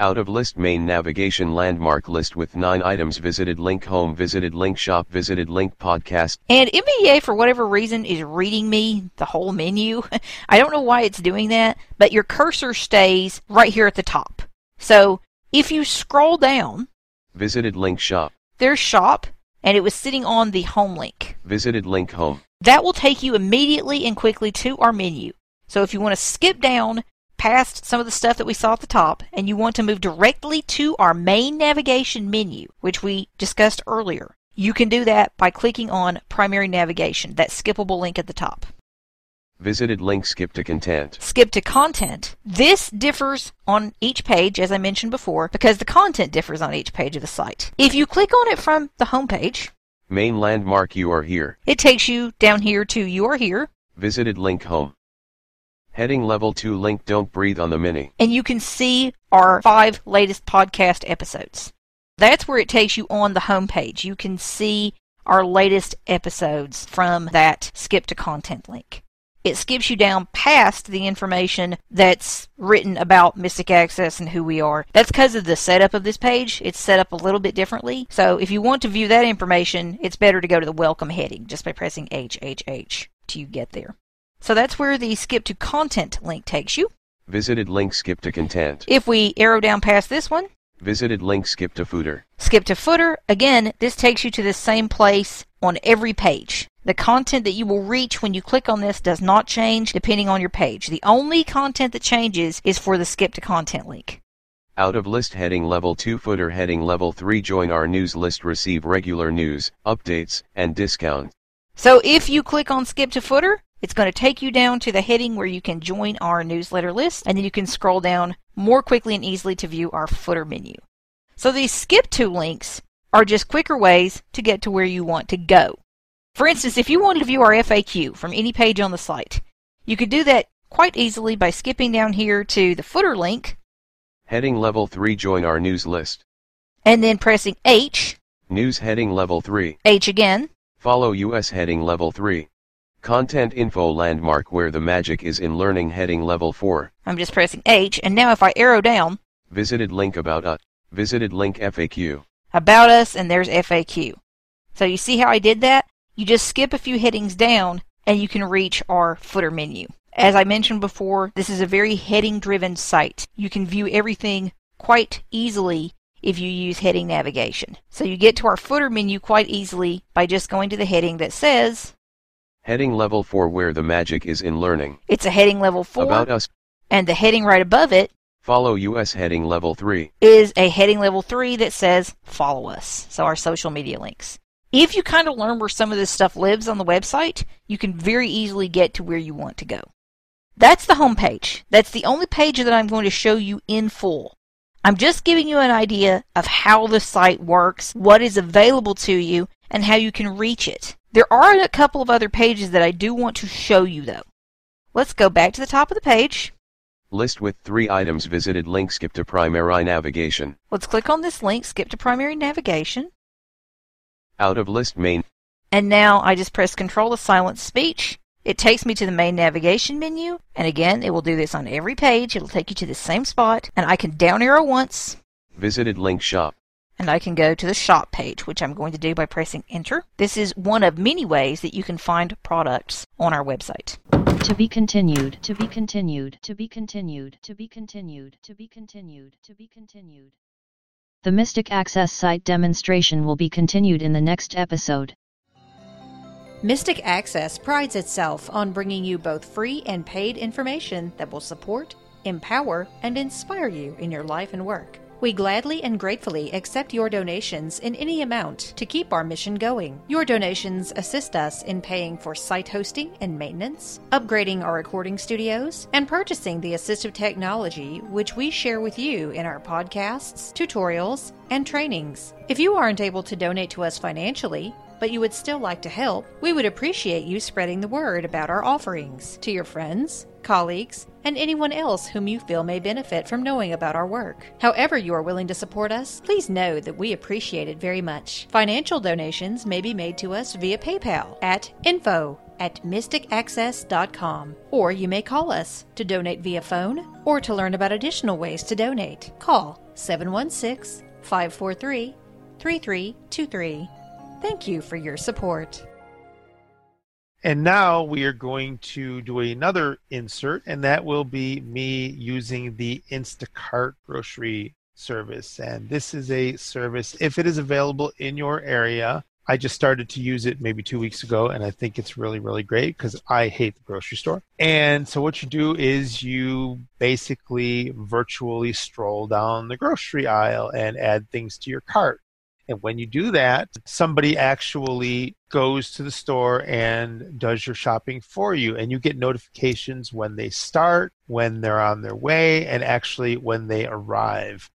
Out of list main navigation landmark list with nine items visited link home visited link shop visited link podcast. And NVDA for whatever reason, is reading me the whole menu. I don't know why it's doing that, but your cursor stays right here at the top. So if you scroll down, Visited link shop. there's shop, and it was sitting on the home link. Visited link home. That will take you immediately and quickly to our menu. So if you want to skip down past some of the stuff that we saw at the top and you want to move directly to our main navigation menu, which we discussed earlier, you can do that by clicking on primary navigation, that skippable link at the top. Visited link skip to content. Skip to content. This differs on each page, as I mentioned before, because the content differs on each page of the site. If you click on it from the home page, Main landmark you are here. it takes you down here to You Are Here, Visited link home. Heading level 2 link don't breathe on the mini. and you can see our five latest podcast episodes. That's where it takes you on the homepage. You can see our latest episodes from that skip to content link. It skips you down past the information that's written about Mystic Access and who we are. That's because of the setup of this page. It's set up a little bit differently. So if you want to view that information, it's better to go to the welcome heading just by pressing HHH to get there. So that's where the skip to content link takes you. Visited link skip to content. If we arrow down past this one, Visited link skip to footer. skip to footer, again, this takes you to the same place on every page. The content that you will reach when you click on this does not change depending on your page. The only content that changes is for the skip to content link. Out of list heading level 2 footer heading level 3 join our news list receive regular news, updates, and discount. So if you click on skip to footer, it's going to take you down to the heading where you can join our newsletter list, and then you can scroll down more quickly and easily to view our footer menu. So these skip to links are just quicker ways to get to where you want to go. For instance, if you wanted to view our FAQ from any page on the site, you could do that quite easily by skipping down here to the footer link Heading level 3 join our news list. and then pressing H, News heading level 3. H again, Follow US heading level 3. Content info landmark where the magic is in learning heading level 4. I'm just pressing H, and now if I arrow down, Visited link about us. Visited link FAQ. about us, and there's FAQ. So you see how I did that? You just skip a few headings down and you can reach our footer menu. As I mentioned before, this is a very heading driven site. You can view everything quite easily if you use heading navigation. So you get to our footer menu quite easily by just going to the heading that says Heading level 4 where the magic is in learning. it's a heading level 4 About us. and the heading right above it Follow US heading level 3. is a heading level 3 that says follow us. So our social media links. If you kind of learn where some of this stuff lives on the website, you can very easily get to where you want to go. That's the home page. That's the only page that I'm going to show you in full. I'm just giving you an idea of how the site works, what is available to you, and how you can reach it. There are a couple of other pages that I do want to show you though. Let's go back to the top of the page. List with 3 items visited link skip to primary navigation. Let's click on this link, skip to primary navigation. Out of list main. And now I just press Control to silence speech. It takes me to the main navigation menu. And again, it will do this on every page. It'll take you to the same spot. And I can down arrow once. Visited link shop. And I can go to the shop page, which I'm going to do by pressing enter. This is one of many ways that you can find products on our website. To be continued, to be continued, to be continued, to be continued, to be continued, to be continued. The Mystic Access site demonstration will be continued in the next episode. Mystic Access prides itself on bringing you both free and paid information that will support, empower, and inspire you in your life and work. We gladly and gratefully accept your donations in any amount to keep our mission going. Your donations assist us in paying for site hosting and maintenance, upgrading our recording studios, and purchasing the assistive technology which we share with you in our podcasts, tutorials, and trainings. If you aren't able to donate to us financially, but you would still like to help, we would appreciate you spreading the word about our offerings to your friends, colleagues, and anyone else whom you feel may benefit from knowing about our work. However, you are willing to support us, please know that we appreciate it very much. Financial donations may be made to us via PayPal at info at mysticaccess.com, or you may call us to donate via phone or to learn about additional ways to donate. Call 716 543 3323. Thank you for your support. And now we are going to do another insert, and that will be me using the Instacart grocery service. And this is a service, if it is available in your area, I just started to use it maybe two weeks ago, and I think it's really, really great because I hate the grocery store. And so, what you do is you basically virtually stroll down the grocery aisle and add things to your cart. And when you do that, somebody actually goes to the store and does your shopping for you. And you get notifications when they start, when they're on their way, and actually when they arrive.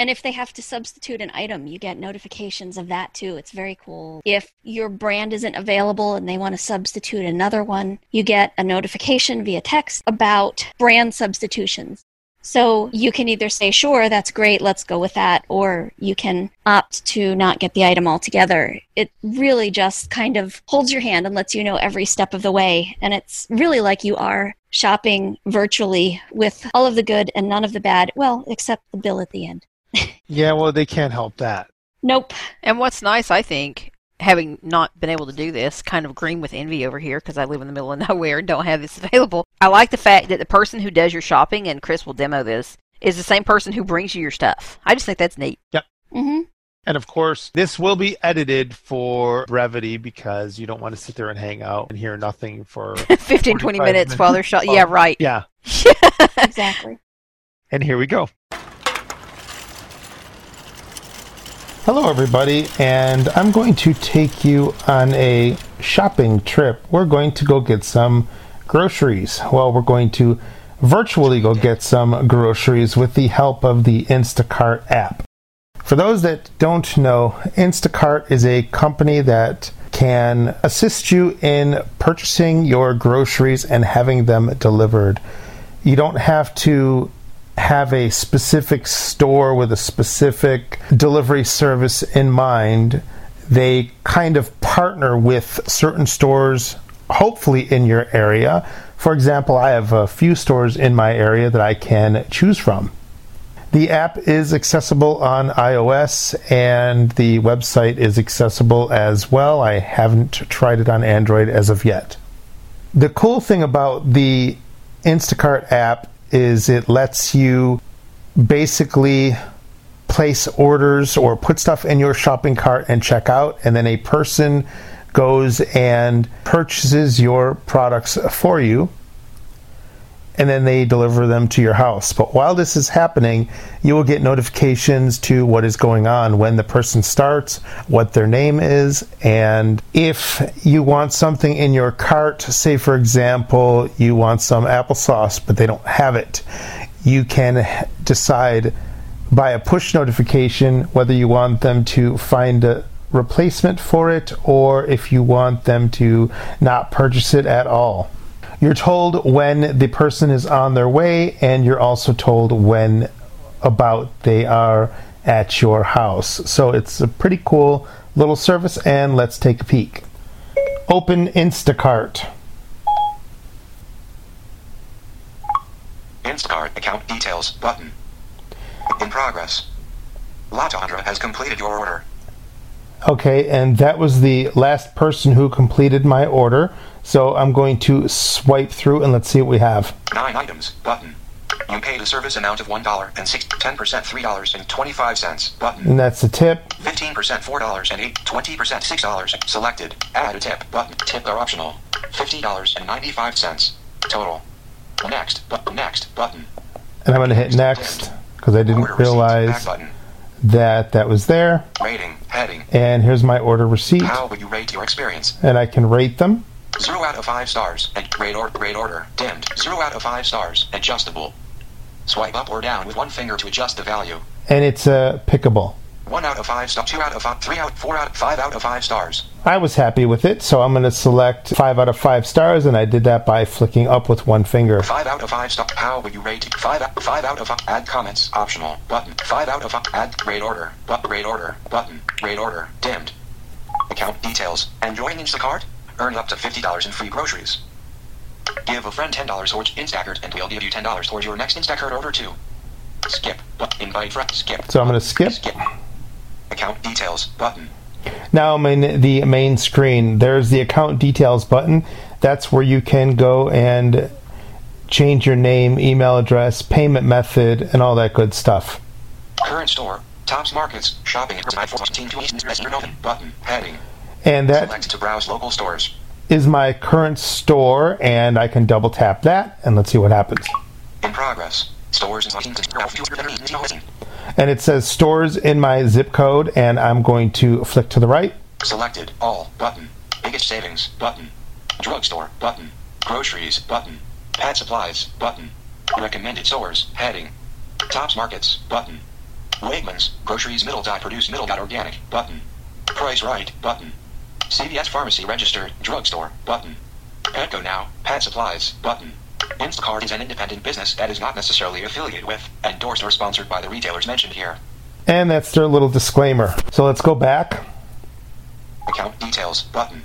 And if they have to substitute an item, you get notifications of that too. It's very cool. If your brand isn't available and they want to substitute another one, you get a notification via text about brand substitutions. So you can either say, sure, that's great, let's go with that, or you can opt to not get the item altogether. It really just kind of holds your hand and lets you know every step of the way. And it's really like you are shopping virtually with all of the good and none of the bad, well, except the bill at the end. Yeah, well, they can't help that. Nope. And what's nice, I think, having not been able to do this, kind of green with envy over here because I live in the middle of nowhere and don't have this available. I like the fact that the person who does your shopping, and Chris will demo this, is the same person who brings you your stuff. I just think that's neat. Yep. hmm And of course, this will be edited for brevity because you don't want to sit there and hang out and hear nothing for. 15, 20 45 minutes while they're minutes. shopping. Yeah, right. yeah. Exactly. And here we go. Hello, everybody, and I'm going to take you on a shopping trip. We're going to go get some groceries. Well, we're going to virtually go get some groceries with the help of the Instacart app. For those that don't know, Instacart is a company that can assist you in purchasing your groceries and having them delivered. You don't have to have a specific store with a specific delivery service in mind. They kind of partner with certain stores, hopefully in your area. For example, I have a few stores in my area that I can choose from. The app is accessible on iOS and the website is accessible as well. I haven't tried it on Android as of yet. The cool thing about the Instacart app is it lets you basically place orders or put stuff in your shopping cart and check out, and then a person goes and purchases your products for you and then they deliver them to your house. But while this is happening, you will get notifications to what is going on, when the person starts, what their name is, and if you want something in your cart, say for example, you want some applesauce, but they don't have it, you can decide by a push notification whether you want them to find a replacement for it or if you want them to not purchase it at all. You're told when the person is on their way, and you're also told when about they are at your house. So it's a pretty cool little service, and let's take a peek. Open Instacart. Instacart account details button. In progress. Latondra has completed your order. Okay, and that was the last person who completed my order. So I'm going to swipe through and let's see what we have. Nine items button. You paid a service amount of $1 and 6 10% $3.25 button. And that's the tip. 15% $4 and 8 20% $6 selected. Add a tip button. Tip are optional. $50.95 total. Next button. Next button. And I'm going to hit next because I didn't Order realize button. that that was there. Rating heading. And here's my order receipt. How would you rate your experience? And I can rate them. Zero out of five stars. And rate or rate order dimmed. Zero out of five stars. Adjustable. Swipe up or down with one finger to adjust the value. And it's uh, pickable. One out of five stars. Two out of five. Three out. Four out. Five out of five stars. I was happy with it, so I'm going to select 5 out of 5 stars, and I did that by flicking up with one finger. Five out of five stars. How would you rate it? Five out. Five out of five. Add comments. Optional. Button. Five out of five. Add rate order. But rate order. Button. Rate order. Dimmed. Account details. And join Instacart. Earn up to fifty dollars in free groceries. Give a friend ten dollars towards Instacart, and we'll give you ten dollars towards your next Instacart order too. Skip. Invite friend. Skip. So I'm going to skip. Skip. Account details. Button. Now I'm in the main screen. There's the account details button. That's where you can go and change your name, email address, payment method, and all that good stuff. Current store. Tops Markets. Shopping. At Tops Markets. Button. Heading. And that Select to browse local stores. is my current store, and I can double tap that, and let's see what happens. In progress. Stores in And it says stores in my zip code, and I'm going to flick to the right. Selected. All. Button. Biggest savings. Button. Drugstore. Button. Groceries. Button. Pet supplies. Button. Recommended stores. Heading. Tops Markets. Button. Wegmans. Groceries middle dot produce middle dot organic. Button. Price right. Button. CVS Pharmacy Register, Drugstore. Button. Petco now. Pet supplies. Button. Instacart is an independent business that is not necessarily affiliated with, endorsed, or sponsored by the retailers mentioned here. And that's their little disclaimer. So let's go back. Account details button.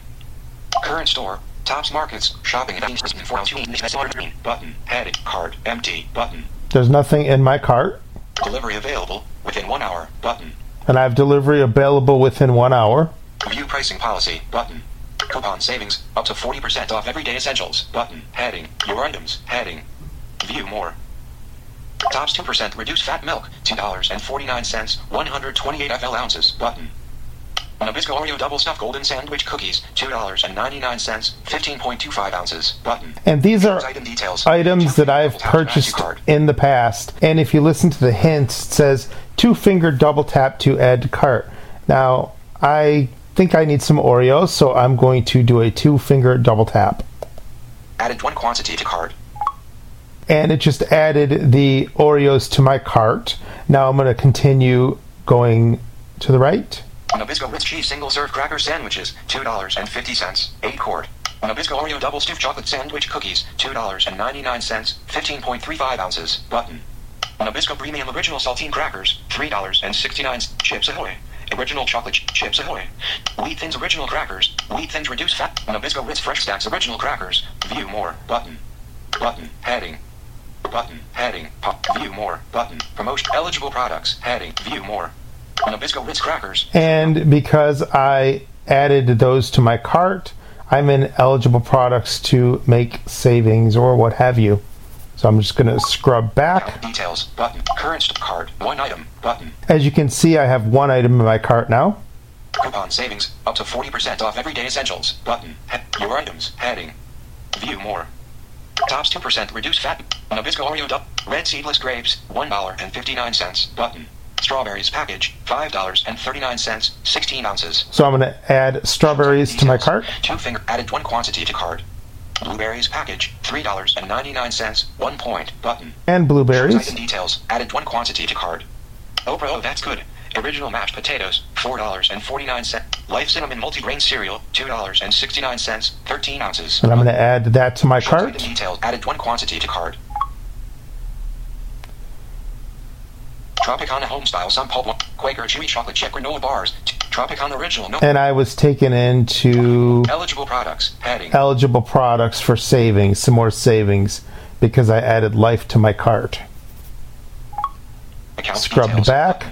Current store. Tops Markets. Shopping at button. Heading. Card. Empty. Button. There's nothing in my cart, Delivery available within one hour. Button. and I have delivery available within one hour. View pricing policy. Button. Coupon savings up to 40% off everyday essentials. Button. Heading. Your items. Heading. View more. Tops 2% reduced fat milk. $2.49. 128 FL ounces. Button. Nabisco Oreo double stuffed golden sandwich cookies. $2.99. 15.25 ounces. Button. And these are Item items that I've Double tap to add to purchased in the past. And if you listen to the hints, it says two finger double tap to add to cart. Now, I think I need some Oreos, so I'm going to do a two finger double tap. Added one quantity to cart. And it just added the Oreos to my cart. Now I'm going to continue going to the right. Nabisco Ritz cheese single serve cracker sandwiches, $2.50, 8 quart. Nabisco Oreo double stuffed chocolate sandwich cookies, $2.99, 15.35 ounces, button. Nabisco premium original saltine crackers, $3.69, Chips Ahoy. Original chocolate ch- chips ahoy. Wheat Thins original crackers. Wheat Thins reduced fat. Nabisco Ritz fresh stacks original crackers. View more. Button. Button. Heading. Button. Heading. Pop. View more. Button. Promotion. Eligible products. Heading. View more. Nabisco Ritz crackers. And because I added those to my cart, I'm in eligible products to make savings or what have you. So I'm just going to scrub back. Details. Button. Current card. One item. Button. As you can see, I have one item in my cart now. Coupon savings. Up to 40% off everyday essentials. Button. He- your items. Heading. View more. Tops 2% reduced fat. Nabisco Oreo Duck. Red seedless grapes. $1.59. Button. Strawberries package. $5.39. 16 ounces. So I'm going to add strawberries to my cart. Two finger added one quantity to card. Blueberries package. $3.99. One point. Button. And blueberries. Item details. Added one quantity to card. Oprah, oh, that's good. Original mashed potatoes, $4.49. Life cinnamon multigrain cereal, $2.69. 13 ounces. And I'm going to add that to my Shows item cart. details. Added one quantity to card. Tropicana Homestyle Sun Pulp Quaker Chewy Chocolate Chip Granola Bars. Tropicana Original No And I was taken into Eligible Products. Heading. eligible products for savings, some more savings, because I added life to my cart. Account Scrubbed details. back.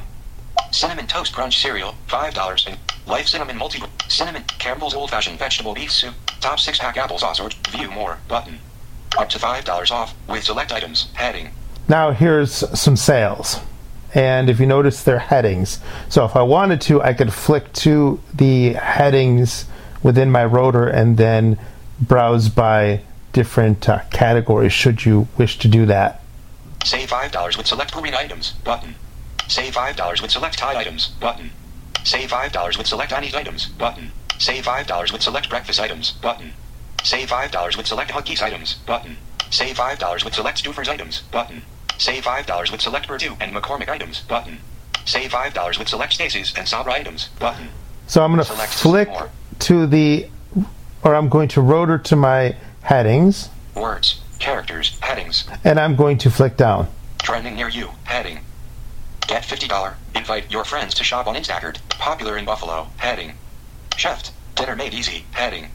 Cinnamon Toast Crunch Cereal, $5. And Life Cinnamon Multi... Cinnamon Campbell's Old Fashioned Vegetable Beef Soup. Top 6-pack applesauce or... View more. Button. Up to $5 off with select items. Heading. Now here's some sales. And if you notice, they're headings. So if I wanted to, I could flick to the headings within my rotor and then browse by different uh, categories should you wish to do that. Save $5 with select green items. Button. Save $5 with select Tide items. Button. Save $5 with select Annie's items. Button. Save $5 with select breakfast items. Button. Save $5 with select Huggies items. Button. Save $5 with select Stouffer's items. Button. Save $5 with select Perdue and McCormick items. Button. Save $5 with select Stacy's and Sabra items. Button. So I'm going to Select flick to the, or I'm going to rotor to my headings, Words. Characters. Headings. and I'm going to flick down. Trending near you. Heading. Get $50. Invite your friends to shop on Instacart. Popular in Buffalo. Heading. Chef. Dinner made easy. Heading.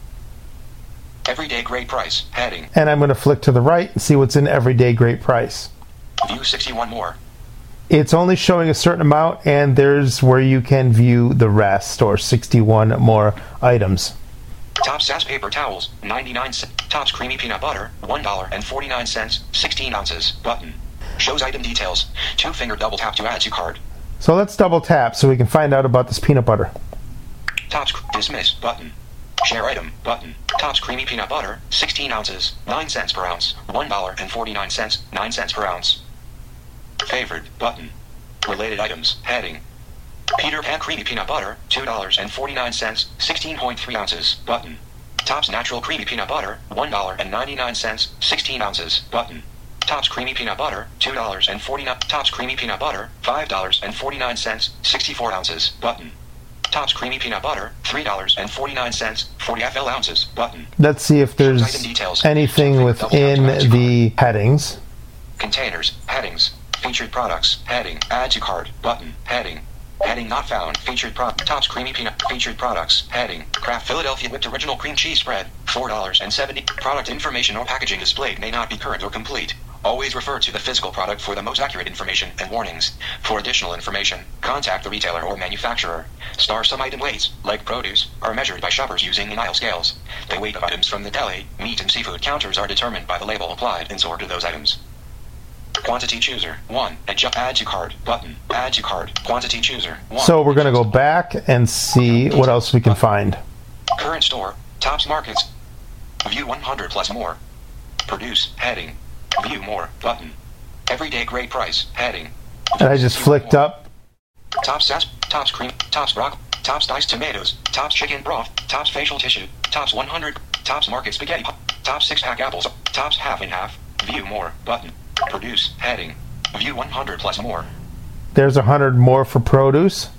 Everyday great price. Heading. And I'm going to flick to the right and see what's in everyday great price. View 61 more. It's only showing a certain amount, and there's where you can view the rest, or 61 more items. Tops SAS paper towels. 99 cents. Tops creamy peanut butter. $1.49. 16 ounces. Button. Shows item details. Two finger double tap to add to card. So let's double tap so we can find out about this peanut butter. Tops dismiss button. Share item button. Tops creamy peanut butter, 16 ounces, 9 cents per ounce, $1.49, 9 cents per ounce. Favored button. Related items heading. Peter Pan creamy peanut butter, $2.49, 16.3 ounces button. Tops natural creamy peanut butter, $1.99, 16 ounces button. Tops creamy peanut butter, $2.49. Tops creamy peanut butter, $5.49, 64 ounces button. Tops creamy peanut butter, $3.49, 40 FL ounces, button. Let's see if there's anything within tap to add to the headings. Containers, headings, featured products, heading, add to cart, button, heading. Heading not found, featured product, tops creamy peanut, featured products, heading, Kraft Philadelphia whipped original cream cheese spread, $4.70. Product information or packaging displayed may not be current or complete. Always refer to the physical product for the most accurate information and warnings. For additional information, contact the retailer or manufacturer. Star some item weights, like produce, are measured by shoppers using in-aisle scales. The weight of items from the deli, meat and seafood counters are determined by the label applied and sorted to those items. Quantity chooser, 1. Adjust add to cart, button, add to cart, quantity chooser, 1. So we're going to go back and see what else we can find. Current store, Tops Markets. View 100 plus more. Produce, heading. View more, button. Everyday great price, heading. And I just flicked up. Tops sass, tops cream, tops broccoli, tops diced tomatoes, tops chicken broth, tops facial tissue, tops 100, tops market spaghetti, tops six pack apples, tops half and half. View more, button. Produce, heading. View 100 plus more. There's hundred more for produce.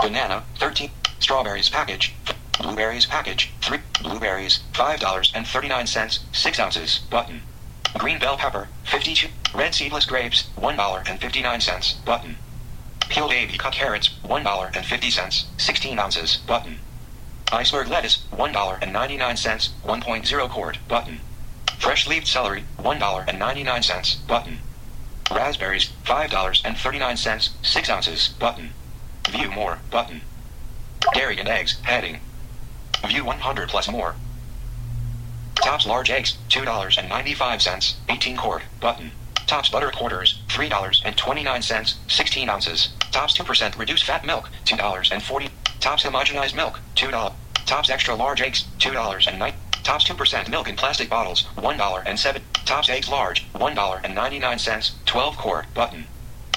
Banana, 13. Strawberries package. Blueberries package, 3. Blueberries, $5.39, 6 ounces, button. Green bell pepper, 52. Red seedless grapes, $1.59, button. Peeled baby cut carrots, $1.50, 16 ounces, button. Iceberg lettuce, One dollar and ninety-nine cents. One point zero quart, button. Fresh leaved celery, $1.99, button. Raspberries, $5.39, 6 ounces, button. View more, button. Dairy and eggs, heading. View 100 plus more. Tops large eggs, $2.95, 18 quart, button. Tops butter quarters, $3.29, 16 ounces. Tops 2% reduced fat milk, $2.40. Tops homogenized milk, $2. Tops extra large eggs, $2.09. Tops 2% milk in plastic bottles, $1.07. Tops eggs large, $1.99, 12 quart, button.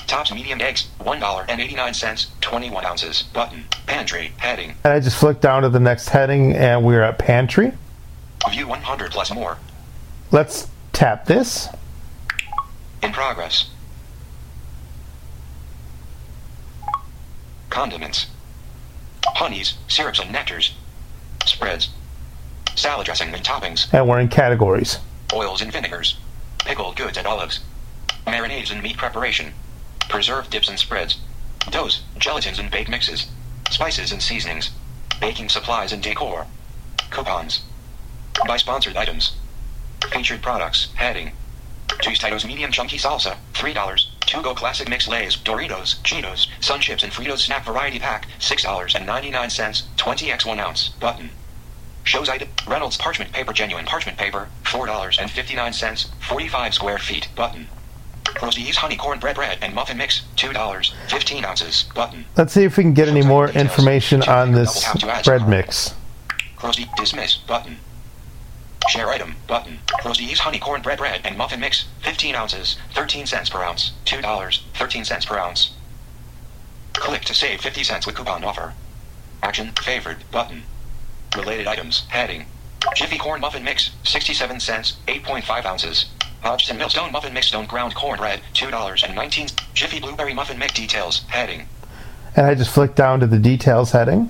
Tops medium eggs, $1.89, 21 ounces, button. Pantry, heading. And I just flicked down to the next heading and we're at pantry. View 100 plus more. Let's tap this. In progress. Condiments. Honeys, syrups and nectars. Spreads. Salad dressing and toppings. And we're in categories. Oils and vinegars. Pickled goods and olives. Marinades and meat preparation. Preserved dips and spreads. Doughs, gelatins and baked mixes. Spices and seasonings. Baking supplies and decor. Coupons. By sponsored items. Featured products. Heading. Cheese Tito's medium chunky salsa, $3. Two Go Classic Mix Lays, Doritos, Cheetos, Sun Chips and Fritos Snack Variety Pack, $6.99, 20x 1 ounce, button. Shows item, Reynolds Parchment Paper Genuine Parchment Paper, $4.59, 45 square feet, button. Krusteaz Honey Cornbread Bread bread and Muffin Mix, $2, 15 ounces, button. Let's see if we can get any more information on this bread mix. Roastie Dismiss, button. Share item, button. Krusteaz Honey Cornbread Bread bread and Muffin Mix, 15 ounces, 13 cents per ounce, $2, 13 cents per ounce. Click to save 50 cents with coupon offer. Action, favored, button. Related items, heading. Jiffy Corn Muffin Mix, 67 cents, 8.5 ounces. Hodgson Millstone Muffin Mix Stone Ground Cornbread, $2.19. Jiffy Blueberry Muffin Mix Details, heading. And I just flicked down to the details heading.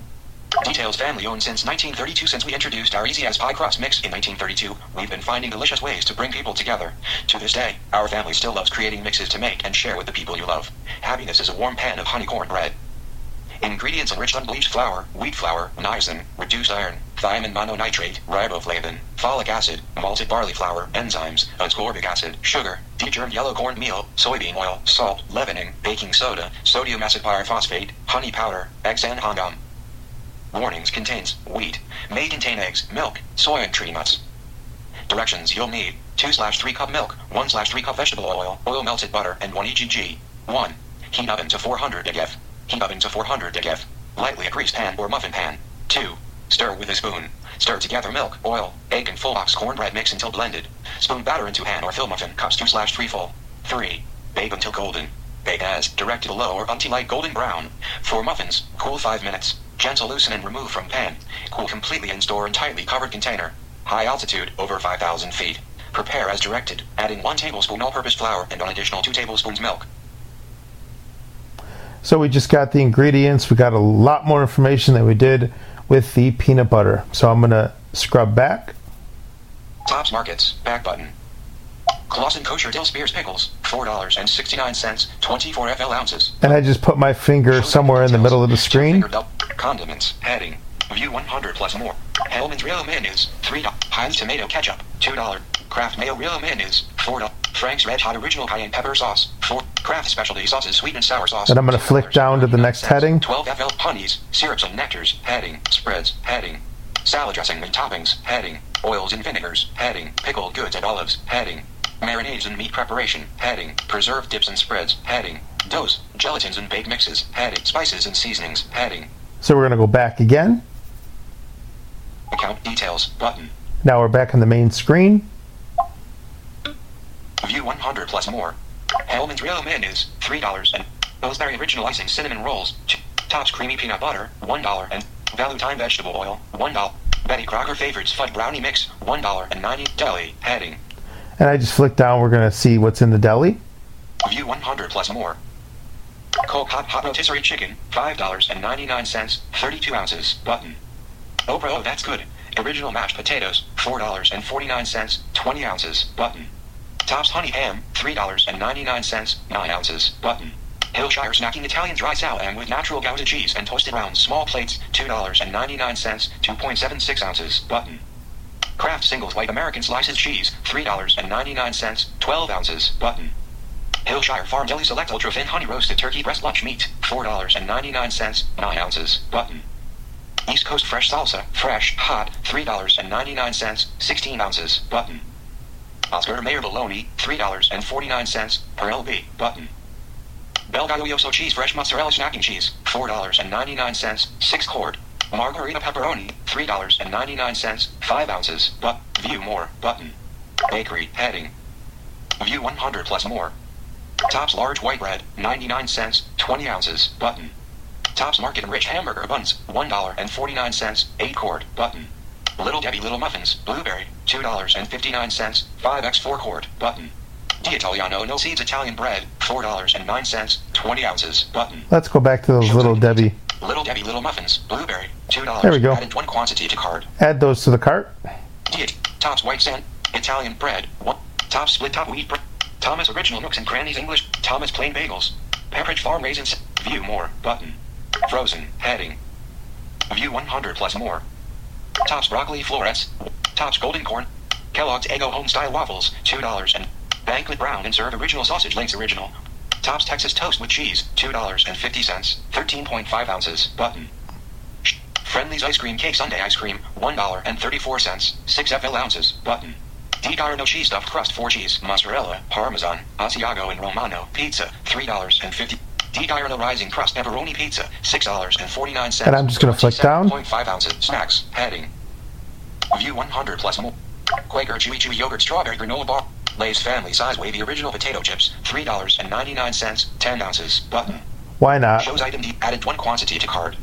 Details family owned since 1932 since we introduced our Easy as Pie crust mix in 1932. We've been finding delicious ways to bring people together. To this day, our family still loves creating mixes to make and share with the people you love. Happiness is a warm pan of honey corn Ingredients enriched unbleached flour, wheat flour, niacin, reduced iron, thiamine mononitrate, riboflavin, folic acid, malted barley flour, enzymes, ascorbic acid, sugar, degermed yellow corn meal, soybean oil, salt, leavening, baking soda, sodium acid pyrophosphate, honey powder, eggs and hexanhondom. Warnings contains wheat, may contain eggs, milk, soy and tree nuts. Directions you'll need 2 slash 3 cup milk, 1 slash 3 cup vegetable oil, oil melted butter, and 1 EGG. 1. Heat oven to 400 degf. Heat oven to 400 degf. Lightly a greased pan or muffin pan. 2. Stir with a spoon. Stir together milk, oil, egg, and full box cornbread mix until blended. Spoon batter into pan or fill muffin cups 2 slash 3 full. 3. Bake until golden. Bake as directed low or until light golden brown. For muffins, cool 5 minutes. Gentle loosen and remove from pan. Cool completely and store in tightly covered container. High altitude, over 5,000 feet. Prepare as directed, adding 1 tablespoon all-purpose flour and an additional 2 tablespoons milk. So we just got the ingredients. We got a lot more information than we did with the peanut butter. So I'm going to scrub back. Tops Markets, back button. Claussen Kosher Dill Spears Pickles, $4.69, 24 FL ounces. And I just put my finger somewhere in the middle of the screen. Condiments, heading. View 100 plus more. Hellmann's Real Mayonnaise, $3. Heinz Tomato Ketchup, $2. Kraft Mayo Real Mayonnaise, $4. Frank's Red Hot Original Cayenne Pepper Sauce, 4. Kraft Specialty Sauces Sweet and Sour Sauce. And I'm going to flick down to the next heading. 12 FL Honeys, Syrups and Nectars, heading. Spreads, heading. Salad dressing and toppings, heading. Oils and vinegars, heading. Pickled goods and olives, heading. Marinades and meat preparation, heading. Preserved dips and spreads, heading. Doughs, gelatins and baked mixes, heading. Spices and seasonings, heading. So we're going to go back again. Account details, button. Now we're back on the main screen. View 100 plus more. Hellmann's Real Mayonnaise, $3. And Pillsbury Original Icing Cinnamon Rolls. Tops Creamy Peanut Butter, $1. And Value Time Vegetable Oil, $1. Betty Crocker Favorites Fud Brownie Mix, $1.90. Deli, heading. And I just flick down. We're going to see what's in the deli. View 100 plus more. Cold Hot Hot Rotisserie Chicken, $5.99, 32 ounces, button. Oprah, oh, that's good. Original mashed potatoes, $4.49, 20 ounces, button. Tops Honey Ham, $3.99, 9 ounces, button. Hillshire Snacking Italian Dry Salam with natural Gouda cheese and toasted round small plates, $2.99, 2.76 ounces, button. Kraft Singles White American Slices Cheese, $3.99, 12 ounces, button. Hillshire Farm Deli Select Ultra Thin Honey Roasted Turkey Breast Lunch Meat, $4.99, 9 ounces, button. East Coast Fresh Salsa, fresh, hot, $3.99, 16 ounces, button. Oscar Mayer Bologna, $3.49 per LB, button. Bel Gallo Cheese Fresh Mozzarella Snacking Cheese, $4.99, 6 quart. Margherita Pepperoni, $3.99, 5 ounces, but, view more, button. Bakery, heading. View 100 plus more. Tops Large White Bread, 99 cents, 20 ounces, button. Tops Market and Rich Hamburger Buns, $1.49, 8 quart, button. Little Debbie Little Muffins, Blueberry, $2.59, 5x 4 quart, button. Di D'Italiano No Seeds Italian Bread, $4.09, 20 ounces, button. Let's go back to those little Debbie. Little Debbie Little Muffins, Blueberry, $2. There we go. Added one quantity to cart. Add those to the cart. Deity, Tops White Sand, Italian Bread, one. Tops Split Top Wheat Bread. Thomas Original Nooks and Crannies English, Thomas Plain Bagels. Pepperidge Farm Raisins, View More, button. Frozen, heading. View 100 plus more. Tops Broccoli Florets, Tops Golden Corn, Kellogg's Eggo Home Style Waffles, $2. And Banquet Brown and Serve Original Sausage Links Original. Tops Texas Toast with Cheese, $2.50, 13.5 ounces, button. Friendly's Ice Cream Cake Sundae Ice Cream, $1.34, 6 FL ounces, button. DiGiorno cheese stuffed crust 4 cheese, mozzarella, parmesan, Asiago and Romano pizza, $3.50. DiGiorno rising crust pepperoni pizza, $6.49. And I'm just gonna flick down. 27.5 ounces, snacks, heading. View 100 plus more. Quaker Chewy Chewy Yogurt Strawberry Granola Bar. Lay's Family Size Wavy Original Potato Chips, $3.99, 10 ounces, button. Why not? Shows item D, added one quantity to cart.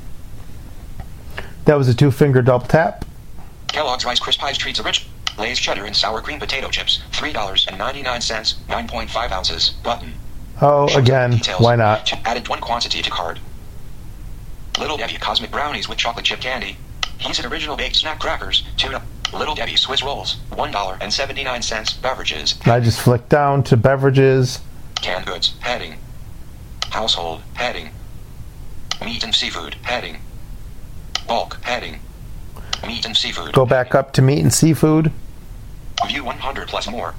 That was a two finger double tap. Kellogg's Rice Krispies Treats Original. Lay's Cheddar and Sour Cream Potato Chips, $3.99, 9.5 ounces, button. Oh, again, details. why not? Added one quantity to cart. Little Debbie Cosmic Brownies with chocolate chip candy. He's an Original Baked Snack Crackers, two. Little Debbie Swiss Rolls, $1.79. Beverages, And I just flick down to beverages. Canned goods, heading. Household, heading. Meat and seafood, heading. Bulk, heading. Meat and seafood. Go back up to meat and seafood. View 100 plus more.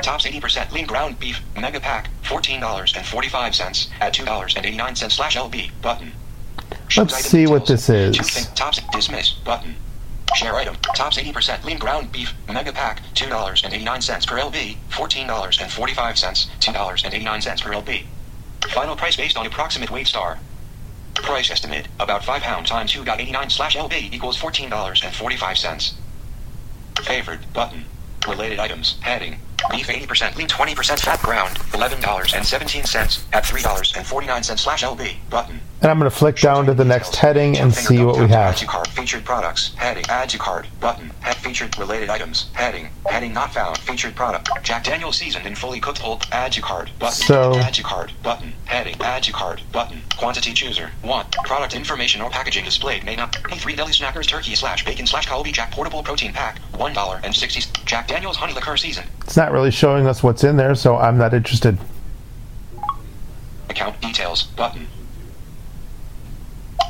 Tops 80% lean ground beef, mega pack, $14.45 at $2.89 slash LB, button. Let's see what details. this is. Tops, dismiss, button. Share item, tops 80% lean ground beef, mega pack, $2.89 per LB, $14.45, $2.89 per LB. Final price based on approximate weight star. Price estimate, about 5 pound times 2.89 slash LB equals $14.45. Favored, button. Related items, heading. Beef 80% lean 20% fat ground, $11.17 at $3.49 slash LB, button. And I'm going to flick down to the next heading and see what we have. Cart. Featured products. Heading. Add to cart. Button. Head featured related items. Heading. Heading not found. Featured product. Jack Daniel's seasoned and fully cooked whole. Add to cart. Button. So- Add to cart. Button. Heading. Add to cart. Button. Quantity chooser. One. Product information or packaging displayed may not. A3 Deli Snackers Turkey slash Bacon slash Colby Jack Portable Protein Pack. One dollar and sixty. Jack Daniel's Honey Liqueur Season. It's not really showing us what's in there, so I'm not interested. Account details button.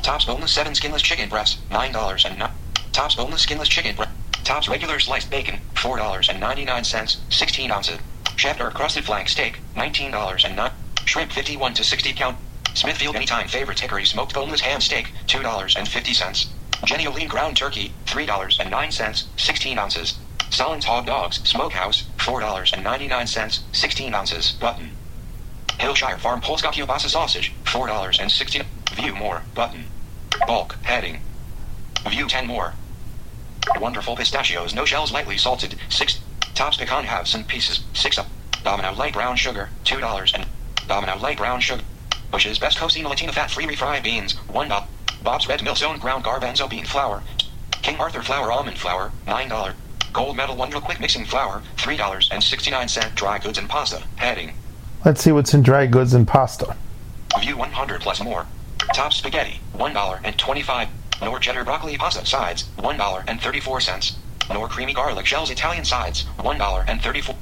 Tops boneless seven skinless chicken breasts, nine dollars and nine. Tops boneless skinless chicken breast. Tops regular sliced bacon, four dollars and ninety nine cents, sixteen ounces. Cheddar crusted flank steak, nineteen dollars and nine. Shrimp fifty one to sixty count. Smithfield anytime favorite hickory smoked boneless ham steak, two dollars and fifty cents. O'Lean ground turkey, three dollars and nine cents, sixteen ounces. Sahlen's hog dogs, smokehouse, four dollars and ninety nine cents, sixteen ounces. Button. Hillshire Farm Polska kielbasa sausage, four dollars and sixty. View more button. Bulk heading. View ten more. Wonderful pistachios, no shells, lightly salted, six. Tops pecan halves and pieces, six up. Domino light brown sugar, two dollars and Domino light brown sugar. Bush's best Cocina Latina fat-free refried beans, one dollar. Bob's red mill zone ground garbanzo bean flour. King Arthur flour almond flour, nine dollar. Gold medal Wondra quick mixing flour, three dollars and sixty-nine cent. Dry goods and pasta heading. Let's see what's in dry goods and pasta. View 100 plus more. Top spaghetti, $1.25. Knorr cheddar broccoli pasta sides, $1.34. Knorr creamy garlic shells Italian sides, $1.34.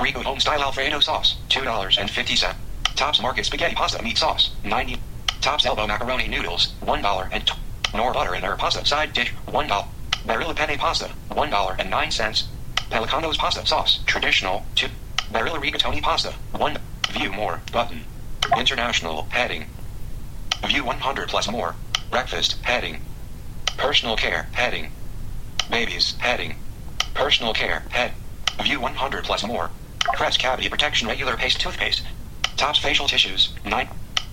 Rico home style Alfredo sauce, $2.50. Tops market spaghetti pasta meat sauce, 90. Tops elbow macaroni noodles, $1 and t- Knorr butter in her pasta side dish, $1. Barilla penne pasta, $1.09. Pellicano's pasta sauce, traditional, 2. Barilla rigatoni pasta, 1. View more, button. International, heading. View 100 plus more. Breakfast, heading. Personal care, heading. Babies, heading. Personal care, head. View 100 plus more. Crest cavity protection regular paste toothpaste. Tops facial tissues, 9.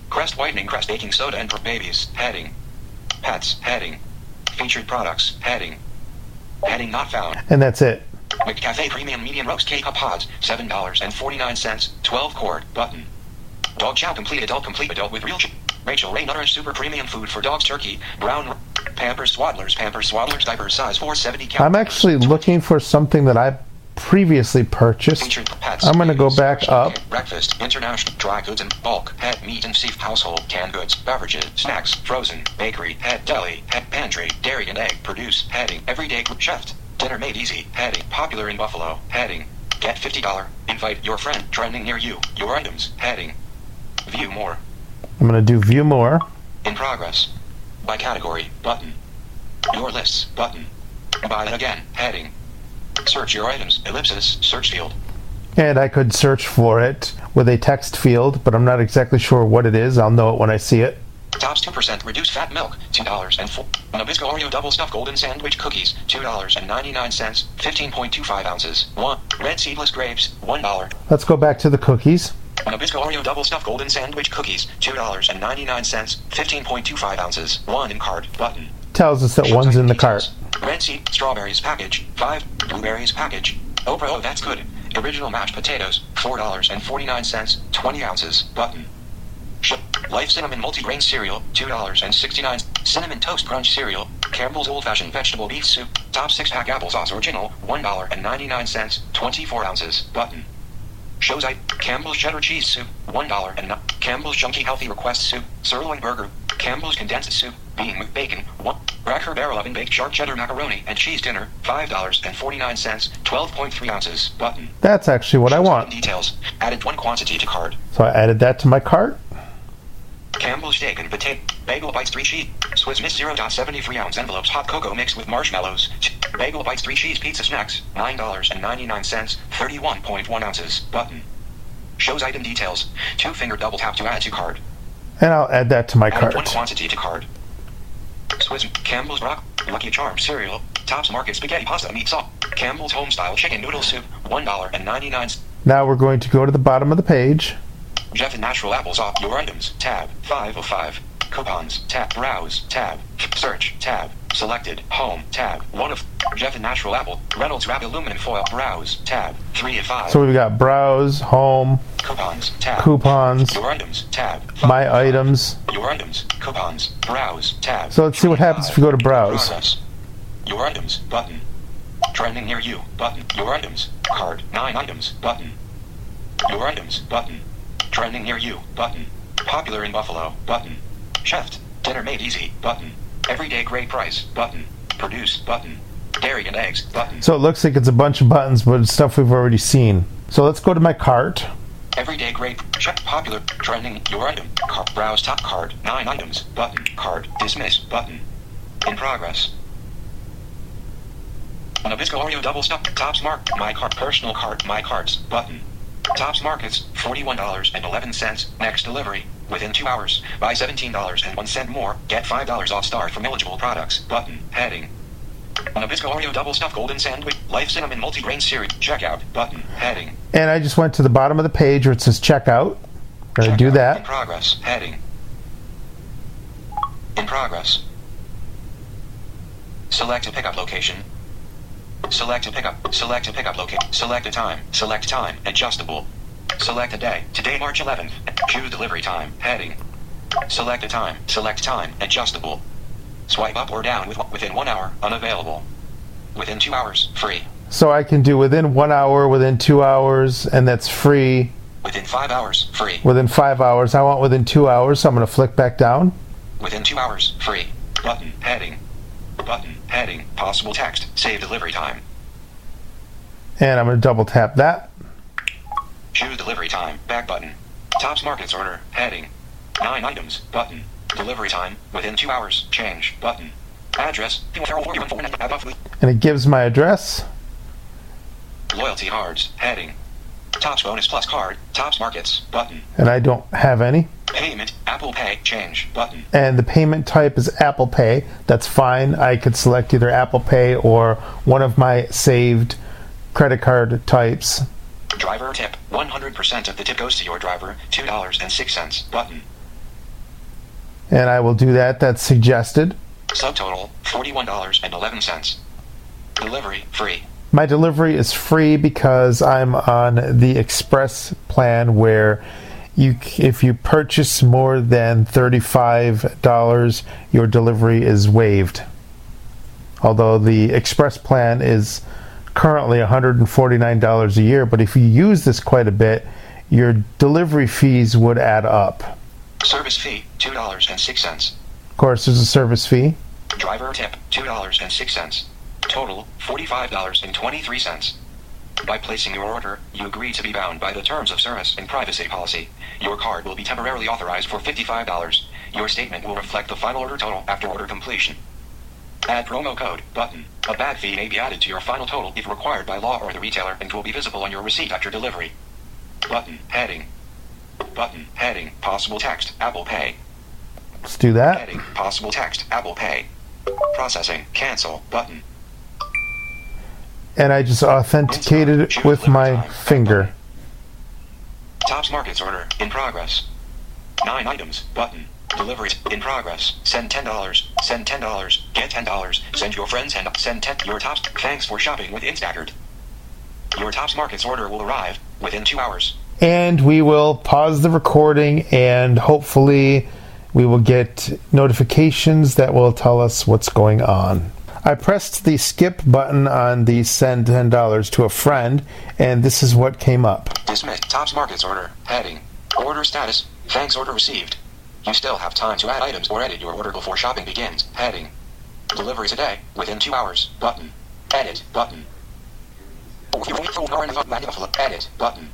Crest whitening crest baking soda and for babies, heading. Pets, heading. Featured products, heading. Heading not found. And that's it. McCafe Premium Medium Roast K-Cup Pods, $7.49, 12 quart, button. Dog Chow Complete Adult Complete Adult with Real Rachael Ray Nutter Super Premium Food for Dogs Turkey, Brown Pampers Swaddlers Pampers Swaddlers Diapers Size 470 count. I'm actually looking for something that I previously purchased. I'm going to go back up. Breakfast, international, dry goods and bulk, pet meat and seafood, household, canned goods, beverages, snacks, frozen, bakery, head deli, head pantry, dairy and egg, produce, heading, everyday chef, dinner made easy, heading, popular in Buffalo, heading, get $50, invite your friend, trending near you, your items, heading, view more, I'm going to do view more. in progress, by category, button, your lists, button, by again, heading, search your items, ellipsis, search field, And I could search for it with a text field, but I'm not exactly sure what it is. I'll know it when I see it. Tops 2% reduced fat milk, $2 and 4. Nabisco Oreo double stuffed golden sandwich cookies, $2.99, 15.25 ounces. 1. Red seedless grapes, $1. Let's go back to the cookies. Nabisco Oreo double stuffed golden sandwich cookies, $2.99, 15.25 ounces. 1 in cart, button. Tells us that one's in the cart. Red seed, strawberries package, 5. Blueberries package. Oprah, oh that's good. Original mashed potatoes, $4.49, 20 ounces, button. Life Cinnamon Multigrain Cereal, $2.69. Cinnamon Toast Crunch Cereal. Campbell's Old Fashioned Vegetable Beef Soup. Top 6 Pack Applesauce Original, $1.99. 24 ounces. Button. Shows I. Campbell's Cheddar Cheese Soup, $1 and not. Campbell's Chunky Healthy Request Soup. Sirloin Burger. Campbell's Condensed Soup. Bean with Bacon, 1. Racker Barrel Oven Baked Sharp Cheddar Macaroni and Cheese Dinner, $5.49. 12.3 ounces. Button. That's actually what I want. Details. Added one quantity to cart. So I added that to my cart. Campbell's steak and potato. Bagel bites 3 cheese. Swiss Miss 0.73 ounce envelopes hot cocoa mixed with marshmallows. Bagel bites 3 cheese pizza snacks. $9.99. 31.1 ounces. Button. Shows item details. Two finger double tap to add to cart. And I'll add that to my Add one cart. quantity to cart. Swiss Campbell's Rock. Lucky Charms cereal. Tops Market spaghetti pasta meat sauce. Campbell's Homestyle chicken noodle soup. $1.99. Now we're going to go to the bottom of the page. Jeff and Natural Apples off your items. Tab 505. Coupons. Tab. Browse. Tab. Search. Tab. Selected. Home. Tab. 1 of Jeff and Natural Apple. Reynolds Wrap Aluminum Foil. Browse. Tab. 3 of 5. So we've got browse, home, Coupons. Tab. coupons, Your items. Tab. my items. Your items. Coupons. Browse. Tab. So let's see what happens if we go to browse. Progress. Your items. Button. Trending near you. Button. Your items. Card. 9 items. Button. Your items. Button. Trending near you. Button. Popular in Buffalo. Button. Chef. Dinner made easy. Button. Everyday great price. Button. Produce. Button. Dairy and eggs. Button. So it looks like it's a bunch of buttons, but it's stuff we've already seen. So let's go to my cart. Everyday great. Check popular. Trending. Your item. Card. Browse top card. 9 items. Button. Card. Dismiss. Button. In progress. Nabisco Oreo double stuff. Tops Mark. My cart. Personal cart. My carts. Button. Tops Markets. $41.11. Next delivery. Within two hours. Buy $17.01 more. Get $5 off start from eligible products. Button. Heading. Nabisco Oreo double stuffed golden sandwich. Life cinnamon multigrain cereal. Checkout. Button. Heading. And I just went to the bottom of the page where it says checkout. Gonna do that. In progress. Heading. In progress. Select a pickup location. Select a pickup. Select a pickup location. Select a time. Select time. Adjustable. Select a day. Today, March 11th. Choose delivery time. Heading. Select a time. Select time. Adjustable. Swipe up or down with, within one hour. Unavailable. Within two hours. Free. So I can do within one hour, within two hours, and that's free. Within five hours. Free. Within five hours. I want within two hours, so I'm going to flick back down. Within two hours. Free. Button. Heading. Button. Heading. Possible text. Save delivery time. And I'm going to double tap that. Choose delivery time. Back button. Tops Markets order. Heading. Nine items. Button. Delivery time. Within two hours. Change. Button. Address. And it gives my address. Loyalty cards. Heading. Tops bonus plus card. Tops Markets. Button. And I don't have any. Payment. Apple Pay. Change. Button. And the payment type is Apple Pay. That's fine. I could select either Apple Pay or one of my saved credit card types. Driver tip. 100% of the tip goes to your driver. $2.06. Button. And I will do that. That's suggested. Subtotal. $41.11. Delivery. Free. My delivery is free because I'm on the express plan where you if you purchase more than $35 your delivery is waived. Although the express plan is currently $149 a year, but if you use this quite a bit, your delivery fees would add up. Service fee. $2.06. Of course, there's a service fee. Driver tip, $2.06. Total, $45.23. By placing your order, you agree to be bound by the terms of service and privacy policy. Your card will be temporarily authorized for $55. Your statement will reflect the final order total after order completion. Add promo code button. A bad fee may be added to your final total if required by law or the retailer and will be visible on your receipt after delivery. Button, heading. Button, heading, possible text, Apple Pay. Let's do that. Heading, possible text, Apple Pay. Processing, cancel, button. And I just authenticated it with my finger. Tops Markets order in progress. Nine items. Button. Deliveries in progress. Send ten dollars. Send ten dollars. Get ten dollars. Send your friends and send ten. Your tops. Thanks for shopping with Instacart. Your Tops Markets order will arrive within two hours. and we will pause the recording and hopefully we will get notifications that will tell us what's going on. I pressed the skip button on the send $10 to a friend and this is what came up. Dismiss. Tops Markets order. Heading. Order status. Thanks order received. You still have time to add items or edit your order before shopping begins. Heading. Delivery today. Within two hours. Button. Edit. Button. Oh, edit. Button.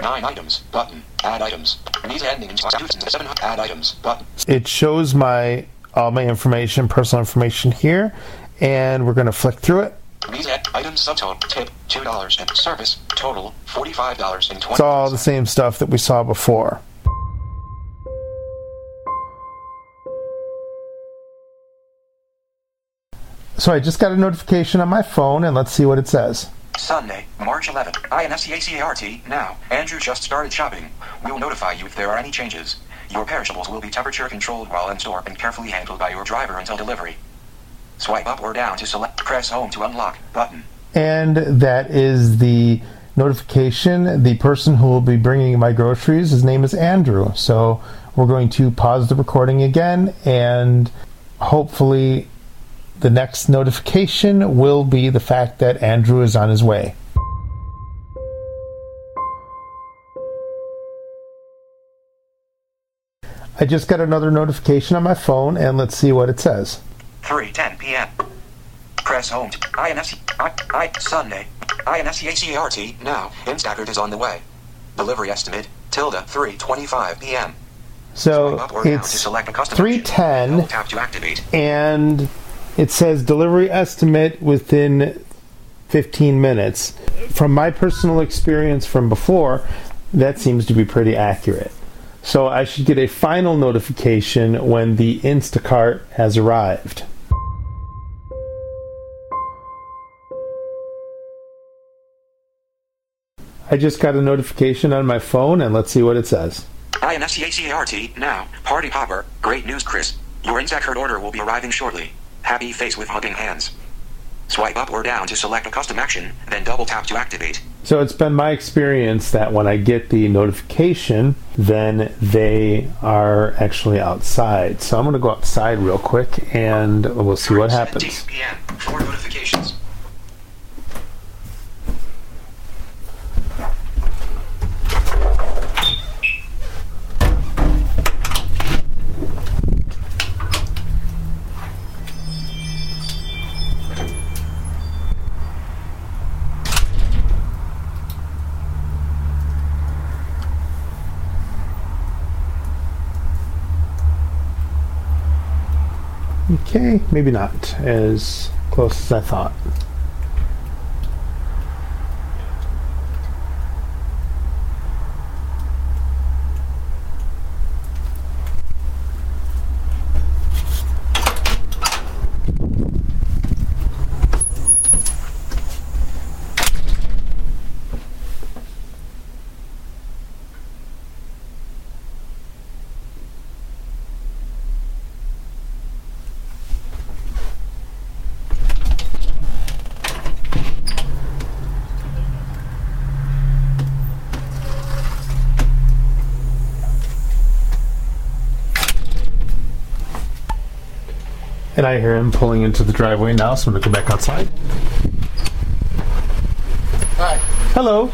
Nine items. Button. Add items. These ending in seven. Add items. Button. It shows my all my information, personal information here and we're going to flick through it. Items subtotal tip two dollars and service total forty five dollars and twenty. It's all the same stuff that we saw before. So I just got a notification on my phone and let's see what it says. Sunday, March 11th. INFCACART. Now, Andrew just started shopping. We will notify you if there are any changes. Your perishables will be temperature controlled while in store and carefully handled by your driver until delivery. Swipe up or down to select. Press home to unlock button. And that is the notification. The person who will be bringing my groceries, his name is Andrew. So we're going to pause the recording again and hopefully the next notification will be the fact that Andrew is on his way. I just got another notification on my phone and let's see what it says. 3:10 p.m. Press home. To INFC. I, I, Sunday. INFCACART now. Instacart is on the way. Delivery estimate. Tilde 3:25 p.m. So Up or down to it's select a custom. 310 Tap to activate. and it says delivery estimate within 15 minutes. From my personal experience from before, that seems to be pretty accurate. So I should get a final notification when the Instacart has arrived. I just got a notification on my phone and let's see what it says. INFCACART now. Party popper. Great news, Chris. Your Instacart order will be arriving shortly. Happy face with hugging hands. Swipe up or down to select a custom action, then double tap to activate. So it's been my experience that when I get the notification, then they are actually outside. So I'm going to go outside real quick and we'll see what 3:17 happens. p.m. Four notifications. Okay, maybe not as close as I thought. And I hear him pulling into the driveway now, so I'm going to go back outside. Hi. Hello.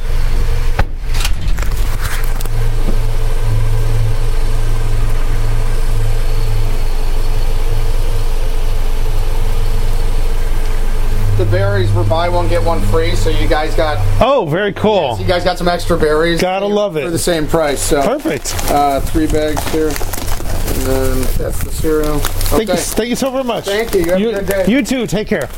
The berries were buy one get one free, so you guys got Oh, very cool. you guys got some extra berries. Gotta love it. for the same price. So Perfect. uh, three bags here, then that's the cereal. Okay. Thank you, thank you so very much. Thank you. You have a good day. You too. Take care.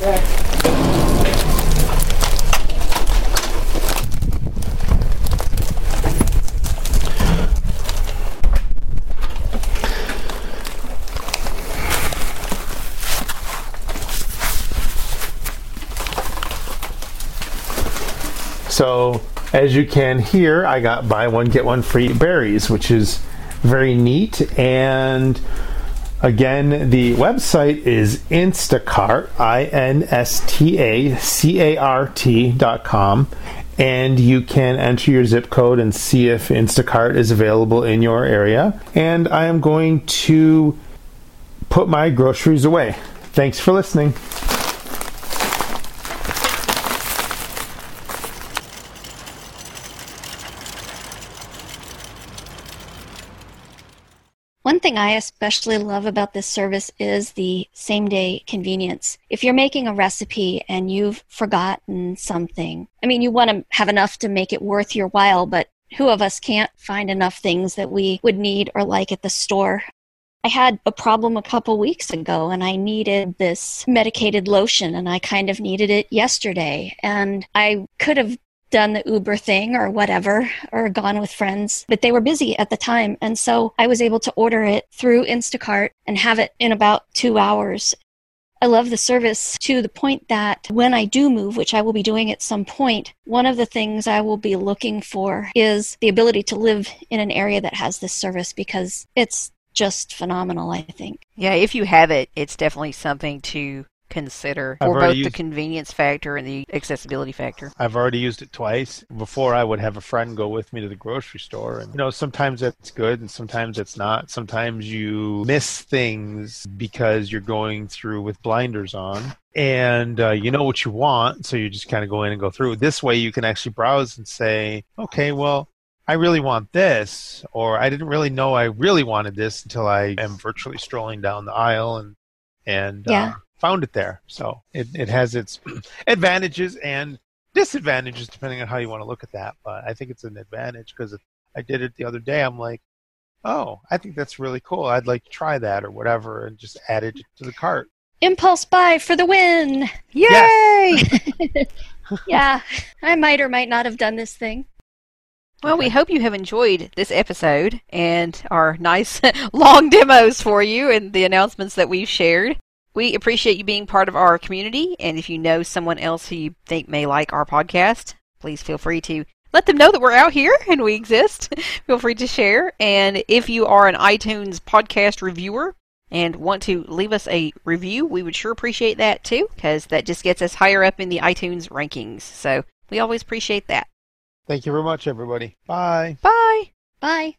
So, as you can hear, I got buy one get one free berries, which is very neat. And again, the website is Instacart, I N S T A C A R T dot com. And you can enter your zip code and see if Instacart is available in your area. And I am going to put my groceries away. Thanks for listening. One thing I especially love about this service is the same day convenience. If you're making a recipe and you've forgotten something, I mean, you want to have enough to make it worth your while, but who of us can't find enough things that we would need or like at the store? I had a problem a couple weeks ago and I needed this medicated lotion and I kind of needed it yesterday. And I could have done the Uber thing or whatever, or gone with friends, but they were busy at the time. And so I was able to order it through Instacart and have it in about two hours. I love the service to the point that when I do move, which I will be doing at some point, one of the things I will be looking for is the ability to live in an area that has this service because it's just phenomenal, I think. Yeah, if you have it, it's definitely something to consider I've for both already the convenience factor and the accessibility factor. I've already used it twice. Before, I would have a friend go with me to the grocery store, and you know, sometimes that's good, and sometimes it's not. Sometimes you miss things because you're going through with blinders on, and uh, you know what you want, so you just kind of go in and go through. This way, you can actually browse and say, okay, well. I really want this, or I didn't really know I really wanted this until I am virtually strolling down the aisle and and uh, Yeah. Found it there. So it, it has its advantages and disadvantages depending on how you want to look at that. But I think it's an advantage because I did it the other day. I'm like, oh, I think that's really cool. I'd like to try that or whatever, and just added it to the cart. Impulse buy for the win! Yay! yeah, I might or might not have done this thing. Well, we hope you have enjoyed this episode and our nice long demos for you and the announcements that we've shared. We appreciate you being part of our community, and if you know someone else who you think may like our podcast, please feel free to let them know that we're out here and we exist. feel free to share. And if you are an iTunes podcast reviewer and want to leave us a review, we would sure appreciate that too, because that just gets us higher up in the iTunes rankings. So we always appreciate that. Thank you very much, everybody. Bye. Bye! Bye.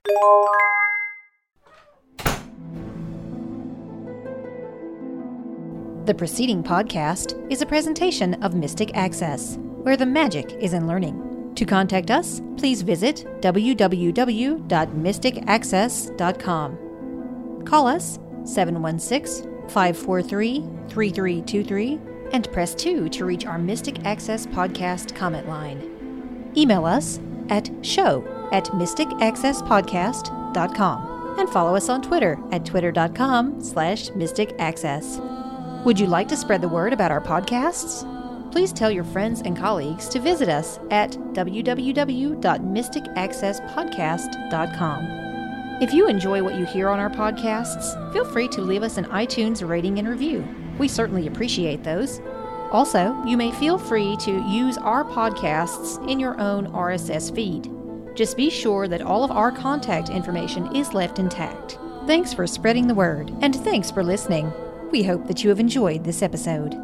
The preceding podcast is a presentation of Mystic Access, where the magic is in learning. To contact us, please visit www.mysticaccess.com. Call us 716 543 3323 and press 2 to reach our Mystic Access podcast comment line. Email us at show at mysticaccesspodcast.com and follow us on Twitter at twitter.com slash mysticaccess. Would you like to spread the word about our podcasts? Please tell your friends and colleagues to visit us at www.mysticaccesspodcast.com. If you enjoy what you hear on our podcasts, feel free to leave us an iTunes rating and review. We certainly appreciate those. Also, you may feel free to use our podcasts in your own RSS feed. Just be sure that all of our contact information is left intact. Thanks for spreading the word, and thanks for listening. We hope that you have enjoyed this episode.